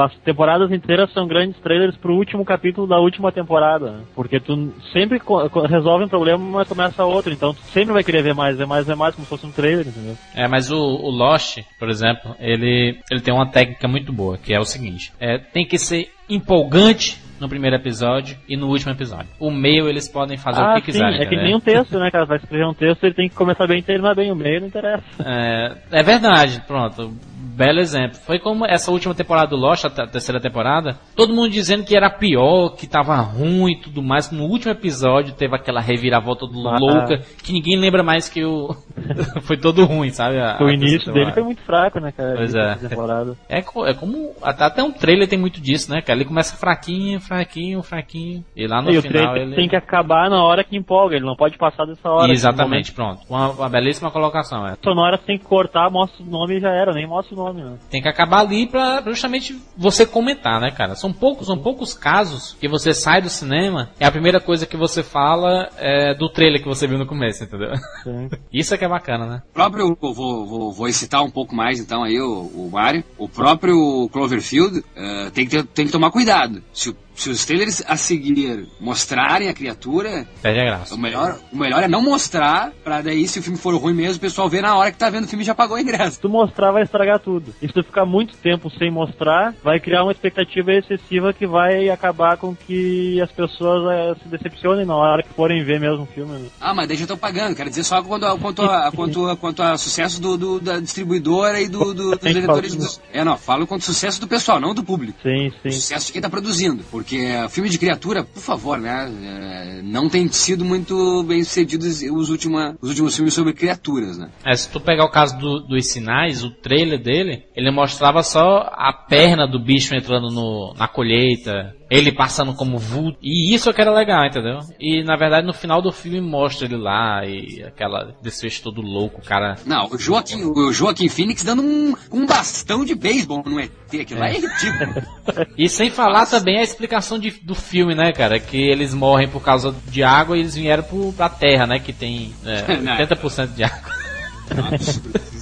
as temporadas inteiras são grandes trailers pro último capítulo da última temporada. né? Porque tu sempre resolve um problema, mas começa outro. Então tu sempre vai querer ver mais, ver mais, ver mais, como se fosse um trailer, entendeu? É, mas o, o Lost, por exemplo, ele, ele tem uma técnica muito boa, que é o seguinte: é, tem que ser empolgante no primeiro episódio e no último episódio. O meio eles podem fazer ah, o que sim, quiserem. é que nem um texto, né, cara? Vai escrever um texto, ele tem que começar bem e terminar bem. O meio não interessa. É, é verdade, pronto. Belo exemplo. Foi como essa última temporada do Lost, a te- a terceira temporada, todo mundo dizendo que era pior, que tava ruim e tudo mais. No último episódio teve aquela reviravolta do Ah. louca, que ninguém lembra mais que o. foi todo ruim, sabe? A- o início dele foi muito fraco, né, cara? Pois é. temporada. É, é como. Até, um trailer tem muito disso, né, cara? Ele começa fraquinho, fraquinho, fraquinho. E lá no e o final trailer ele. tem que acabar na hora que empolga, ele não pode passar dessa hora. Exatamente, pronto. Uma, uma belíssima colocação, é. Sonora tem que cortar, mostra o nome e já era, nem mostra nome, né? Tem que acabar ali pra justamente você comentar, né, cara? São poucos, são poucos casos que você sai do cinema e a primeira coisa que você fala é do trailer que você viu no começo, entendeu? Sim. Isso é que é bacana, né? O próprio, vou, vou, vou citar um pouco mais então aí o, o Mario, o próprio Cloverfield eh, tem, que ter- tem que tomar cuidado. Se o se os trailers a seguir mostrarem a criatura, Perde a graça. o melhor, o melhor é não mostrar, pra daí, se o filme for ruim mesmo, o pessoal vê na hora que tá vendo o filme e já pagou o ingresso. Se tu mostrar, vai estragar tudo. E se tu ficar muito tempo sem mostrar, vai criar uma expectativa excessiva que vai acabar com que as pessoas eh, se decepcionem na hora que forem ver mesmo o filme. né? Ah, mas daí já estão pagando. Quero dizer só quanto a, quanto a, quanto a, quanto a sucesso do, do- da distribuidora e do, do- dos diretores. Dos... É, não, falo quanto sucesso do pessoal, não do público. Sim, sim. Sucesso de quem tá produzindo. Porque eh, filme de criatura, por favor, né? eh, não tem sido muito bem sucedidos os, última, os últimos filmes sobre criaturas, né? É, se tu pegar o caso do- dos sinais, o trailer dele, ele mostrava só a perna do bicho entrando no, na colheita, ele passando como vulto. E isso é que era legal, entendeu? E na verdade no final do filme mostra ele lá e aquela desfecho todo louco, o cara. Não, o Joaquim, o Joaquim Phoenix dando um, um bastão de beisebol no ET, aquilo lá é ridículo. E sem falar também a explicação de- do filme, né, cara? Que eles morrem por causa de água e eles vieram pro, pra terra, né? Que tem é, Não. 80% de água.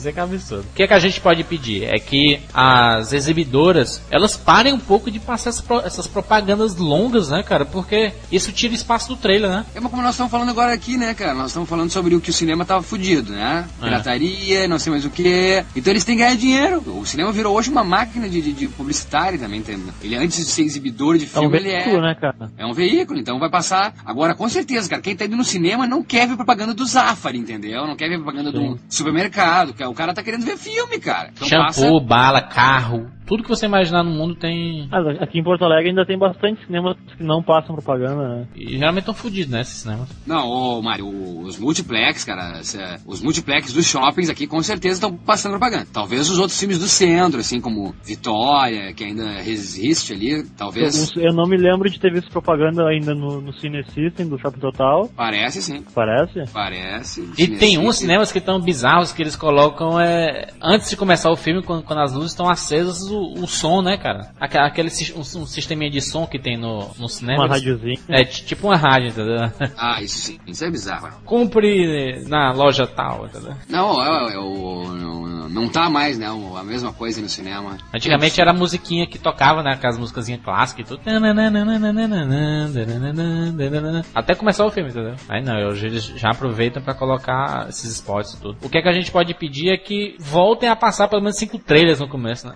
Isso é que é absurdo. O que, é que a gente pode pedir? É que as exibidoras, elas parem um pouco de passar essa pro- essas propagandas longas, né, cara? Porque isso tira espaço do trailer, né? É como nós estamos falando agora aqui, né, cara? Nós estamos falando sobre o que o cinema tava fudido, né? É. Pirataria, não sei mais o que. Então eles têm que ganhar dinheiro. O cinema virou hoje uma máquina de, de, de publicitário também, entendeu? Ele antes de ser exibidor de É um filme, ele veículo, é. né, cara? É um veículo, então vai passar. Agora, com certeza, cara, quem tá indo no cinema não quer ver propaganda do Zafari, entendeu? Não quer ver propaganda do supermercado. que O cara tá querendo ver filme, cara. Então Shampoo, bala, carro, tudo que você imaginar no mundo tem. Aqui em Porto Alegre ainda tem bastante cinemas que não passam propaganda, né? E geralmente estão fodidos, né, esses cinemas. Não, ô Mário, os multiplex, cara, os multiplex dos shoppings aqui com certeza estão passando propaganda. Talvez os outros filmes do centro, assim como Vitória, que ainda resiste ali, talvez. Eu, eu não me lembro de ter visto propaganda ainda no, no Cine System do Shopping Total, Parece sim, parece? parece. E Cine tem uns City. cinemas que estão bizarros que eles colocam é, antes de começar o filme, quando, quando as luzes estão acesas, o, o som, né, cara? Aque- Aquele, sis- um, um sisteminha de som que tem no, no cinema. Uma radiozinha. É ti- tipo uma rádio, entendeu? Ah, isso sim, isso é bizarro. Compre na loja tal, entendeu? Não, é, é o- não, tá mais, né? A mesma coisa no cinema. Antigamente era a musiquinha que tocava, né? Aquelas musicazinhas clássicas e tudo. Até começar o filme, entendeu? Aí não, eles já aproveitam pra colocar esses spots e tudo. O que é que a gente pode pedir é que voltem a passar pelo menos cinco trailers no começo, né?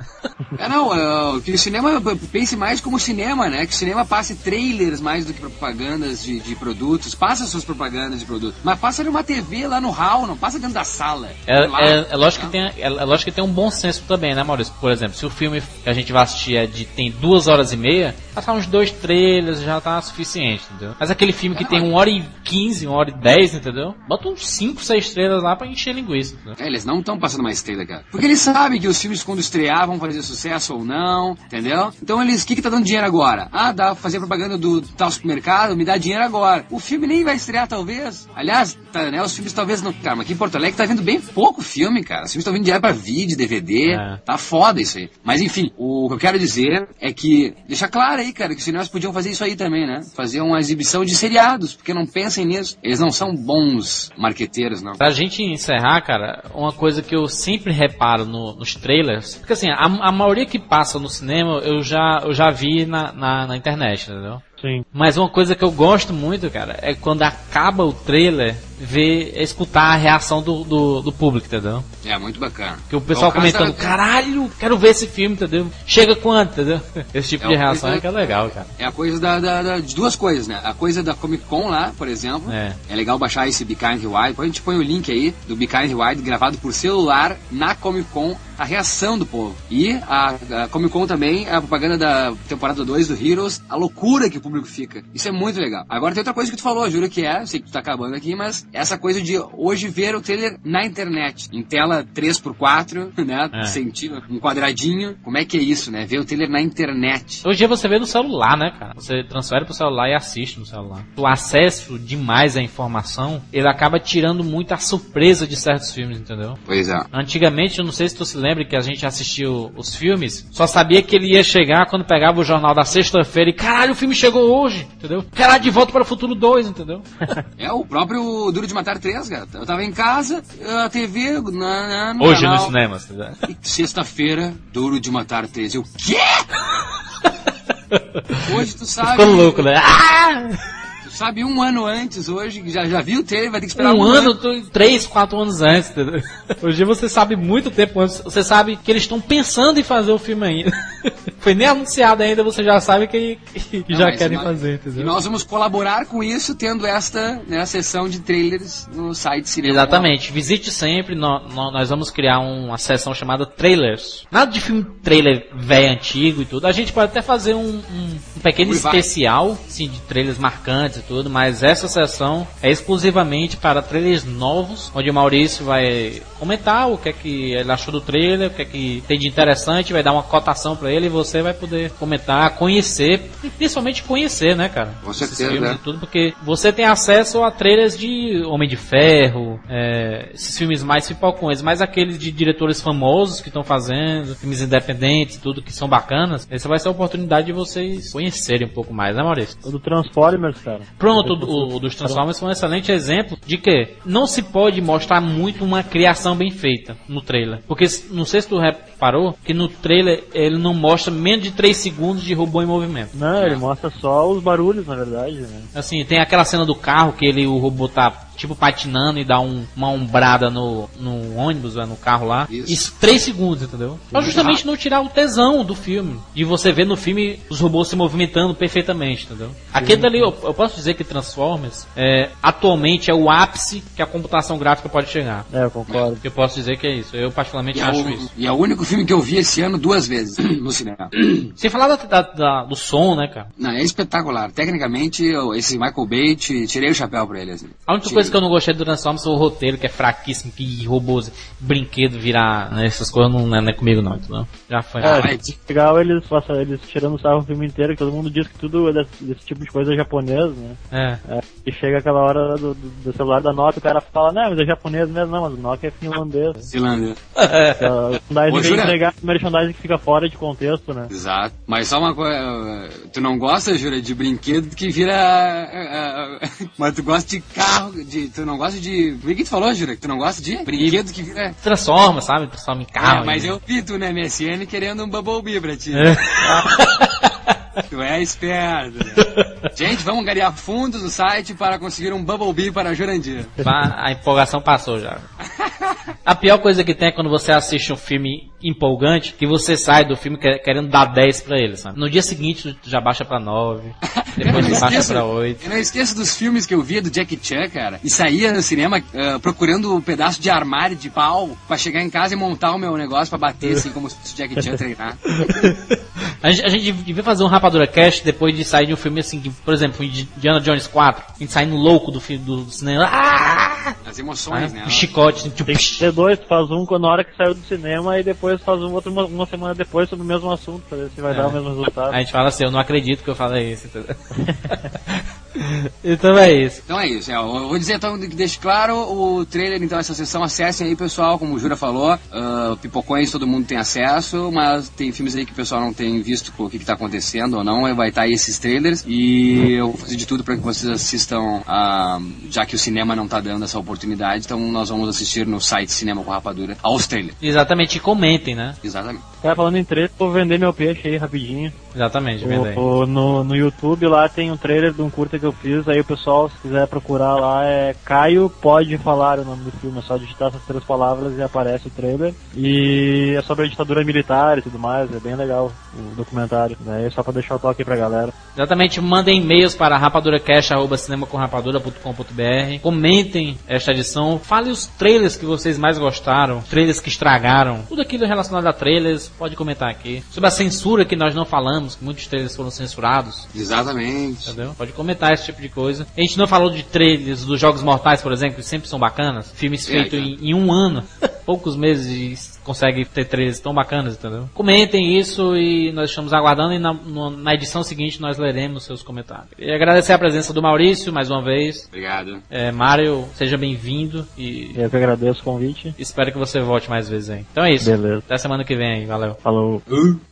É, não, é, que o cinema pense mais como cinema, né? Que o cinema passe trailers mais do que propagandas de, de produtos. Passa suas propagandas de produtos. Mas passa numa TV lá no hall, não passa dentro da sala. É, Lá, é- é lógico que tem, é, é lógico que tem um bom senso também, né, Maurício? Por exemplo, se o filme que a gente vai assistir é de, tem duas horas e meia, passar uns dois trailers já tá suficiente, entendeu? Mas aquele filme que tem uma hora e quinze, uma hora e dez, entendeu? Bota uns cinco, seis trailers lá pra encher linguiça, entendeu? É, eles não estão passando mais trailer, cara. Porque eles sabem que os filmes, quando estrear, vão fazer sucesso ou não, entendeu? Então eles, o que que tá dando dinheiro agora? Ah, dá pra fazer propaganda do tal supermercado, me dá dinheiro agora. O filme nem vai estrear, talvez. Aliás, tá, né, os filmes talvez não... Cara, mas aqui em Porto Alegre tá vendo bem pouco filme, cara. Os filmes estão vindo direto pra vídeo, DVD. É. Tá foda isso aí. Mas enfim, o que eu quero dizer é que, deixa claro aí, cara, que os cinemas podiam fazer isso aí também, né? Fazer uma exibição de seriados, porque não pensem nisso. Eles não são bons marqueteiros, não. Pra gente encerrar, cara, uma coisa que eu sempre reparo no- nos trailers, porque assim, a, a maioria que passa no cinema eu já, eu já vi na, na, na internet, entendeu? Sim. Mas uma coisa que eu gosto muito, cara, é quando acaba o trailer, ver, escutar a reação do, do, do público, entendeu? É muito bacana. Que o pessoal É comentando, da- caralho, quero ver esse filme, entendeu? Chega quanto, entendeu? Esse tipo É de reação coisa- é que é legal, cara. É a coisa da, da- da- de duas coisas, né? A coisa da Comic Con lá, por exemplo. É. legal baixar esse Be Kind Wide. Depois a gente põe o link aí do Be Kind Wide gravado por celular na Comic Con, a reação do povo. E a, a Comic Con também, a propaganda da temporada 2 do Heroes, a loucura que o público fica. Isso é muito legal. Agora tem outra coisa que tu falou, juro que é, sei que tu tá acabando aqui, mas essa coisa de hoje ver o trailer na internet, em tela 3x4, né? É. Um quadradinho. Como é que é isso, né? Ver o trailer na internet. Hoje você vê no celular, né, cara? Você transfere pro celular e assiste no celular. O acesso demais à informação, ele acaba tirando muito a surpresa de certos filmes, entendeu? Pois é. Antigamente, eu não sei se tu se lembra que a gente assistiu os filmes, só sabia que ele ia chegar quando pegava o jornal da sexta-feira e caralho, o filme chegou hoje, entendeu? Caralho, de volta para o futuro 2, entendeu? É o próprio Duro de Matar 3, cara. Eu tava em casa, a TV, na, na, no Hoje canal, nos cinemas, entendeu? e Sexta-feira, Duro de Matar 3. Eu, quê? Hoje tu sabe. Ficou louco, né? Ah! Sabe um ano antes hoje, que já, já viu o trailer, vai ter que esperar Um ano, tu- três, quatro anos antes, entendeu? Hoje você sabe muito tempo antes, você sabe que eles estão pensando em fazer o filme ainda. Foi nem anunciado ainda, você já sabe que, que Não, já querem nós- fazer, E entendeu? nós vamos colaborar com isso, tendo esta né, sessão de trailers no site Cinema. Exatamente, visite sempre, nó- nó- nós vamos criar uma seção chamada trailers. Nada de filme trailer velho, antigo e tudo. A gente pode até fazer um, um- um pequeno Revive. especial, sim, de trailers marcantes e tudo, mas essa sessão é exclusivamente para trailers novos, onde o Maurício vai comentar o que é que ele achou do trailer, o que é que tem de interessante, vai dar uma cotação para ele e você vai poder comentar, conhecer, e principalmente conhecer, né, cara? Com Esses certeza, filmes né? e tudo, porque você tem acesso a trailers de Homem de Ferro, é, esses filmes mais pipocões, mais aqueles de diretores famosos que estão fazendo, filmes independentes e tudo, que são bacanas. Essa vai ser a oportunidade de vocês conhecerem um pouco mais, né, Maurício? O do Transformers, cara. Pronto, o, o dos Transformers foi um excelente exemplo de que não se pode mostrar muito uma criação bem feita no trailer. Porque não sei se tu reparou que no trailer ele não mostra menos de 3 segundos de robô em movimento. Não, ele mostra só os barulhos, na verdade, né? Assim, tem aquela cena do carro que ele, o robô tá tipo patinando e dá um- uma ombrada no, no ônibus, né, no carro lá. Isso. Isso, três segundos, entendeu? Pra justamente não tirar o tesão do filme. De você ver no filme os robôs se movimentando perfeitamente, entendeu? Aquele dali, eu, eu posso dizer que Transformers é, atualmente é o ápice que a computação gráfica pode chegar. É, eu concordo. Eu posso dizer que é isso. Eu particularmente E é, acho o, isso. e é o único filme que eu vi esse ano duas vezes no cinema. Sem falar da- da- da- do som, né, cara? Não, é espetacular. Tecnicamente, eu- esse Michael Bay, te- tirei o chapéu pra ele. Assim. A única Tirei. coisa que eu não gostei do Transformers foi o roteiro, que é fraquíssimo, que robôs, brinquedo virar, né, essas coisas não, não é comigo não, entendeu? Já foi. É, mas- legal eles, passam, eles tirando sarro o filme inteiro, que todo mundo diz que tudo é desse, desse tipo de coisa é japonês, né? É. É, e chega aquela hora do, do, do celular da Nokia, o cara fala, não, mas é japonês mesmo, não, mas o Nokia é finlandês. Finlândia. Que a merchandising vem Júlia. entregar merchandising que fica fora de contexto, né? Exato. Mas só uma coisa, tu não gosta, Júlia, de brinquedo que vira. ah, ah, mas tu gosta de carro, de. Tu não gosta de. O que tu falou, Júlia? Que tu não gosta de brinquedo que vira. Transforma, sabe? Transforma em carro. É, mas e- eu vi tu na MSN querendo um Bumblebee pra ti. É. Tu é esperto. né? Gente, vamos garear fundos no site para conseguir um Bumblebee para Jurandir. A empolgação passou já. A pior coisa que tem é quando você assiste um filme empolgante, que você sai do filme que- querendo dar 10 pra ele, sabe? No dia seguinte tu já baixa pra 9, depois tu baixa esqueço- pra 8. Eu não esqueço dos filmes que eu via do Jackie Chan, cara. E saía no cinema ah, procurando um pedaço de armário de pau pra chegar em casa e montar o meu negócio pra bater, assim, como se fosse o Jackie Chan treinar. A gente, a gente devia fazer um Rapadura Cast depois de sair de um filme assim, que, por exemplo, de Indiana Jones 4, a gente saindo louco do filme do, do cinema. Ah! As emoções, né? Um chicote, assim, tipo, Tem que ter dois, tu faz um quando na hora que saiu do cinema e depois faz um outro uma, uma semana depois sobre o mesmo assunto, pra ver se vai É. dar o mesmo resultado. a gente fala assim, eu não acredito que eu falei isso, entendeu? então é isso. Então é isso, é, eu vou dizer então que deixe claro o trailer, então essa sessão, acessem aí pessoal, como o Jura falou, ah, pipocões todo mundo tem acesso, mas tem filmes aí que o pessoal não tem visto o que, que tá acontecendo ou não, vai estar aí esses trailers e eu vou fazer de tudo para que vocês assistam, já que o cinema não tá dando essa oportunidade, então nós vamos assistir no site Cinema com Rapadura aos trailers. Exatamente, e comentem, né? Exatamente. Cara, falando em trailer, vou vender meu peixe aí rapidinho. Exatamente, O, o- no, no YouTube lá tem um trailer de um curta que eu fiz, aí o pessoal, se quiser procurar lá, é Caio Pode Falar o nome do filme, é só digitar essas três palavras e aparece o trailer. E é sobre a ditadura militar e tudo mais, é bem legal o documentário. Né? Só pra deixar o toque aí pra galera. Exatamente, mandem e-mails para rapaduracast.cinemacomrapadura.com.br Comentem esta edição, fale os trailers que vocês mais gostaram, trailers que estragaram, tudo aquilo relacionado a trailers, pode comentar aqui. Sobre a censura que nós não falamos, que muitos trailers foram censurados, Exatamente. entendeu? Pode comentar esse tipo de coisa. A gente não falou de trailers dos Jogos Mortais, por exemplo, que sempre são bacanas, filmes É, feitos cara. em, em um ano, poucos meses e consegue ter trailers tão bacanas, entendeu? Comentem isso e nós estamos aguardando e na, no- na edição seguinte nós leremos seus comentários. E agradecer a presença do Maurício mais uma vez. Obrigado. É, Mário, seja bem-vindo e Eu que agradeço o convite. espero que você volte mais vezes aí. Então é isso. Beleza. Até semana que vem aí. Valeu. Falou. Uh.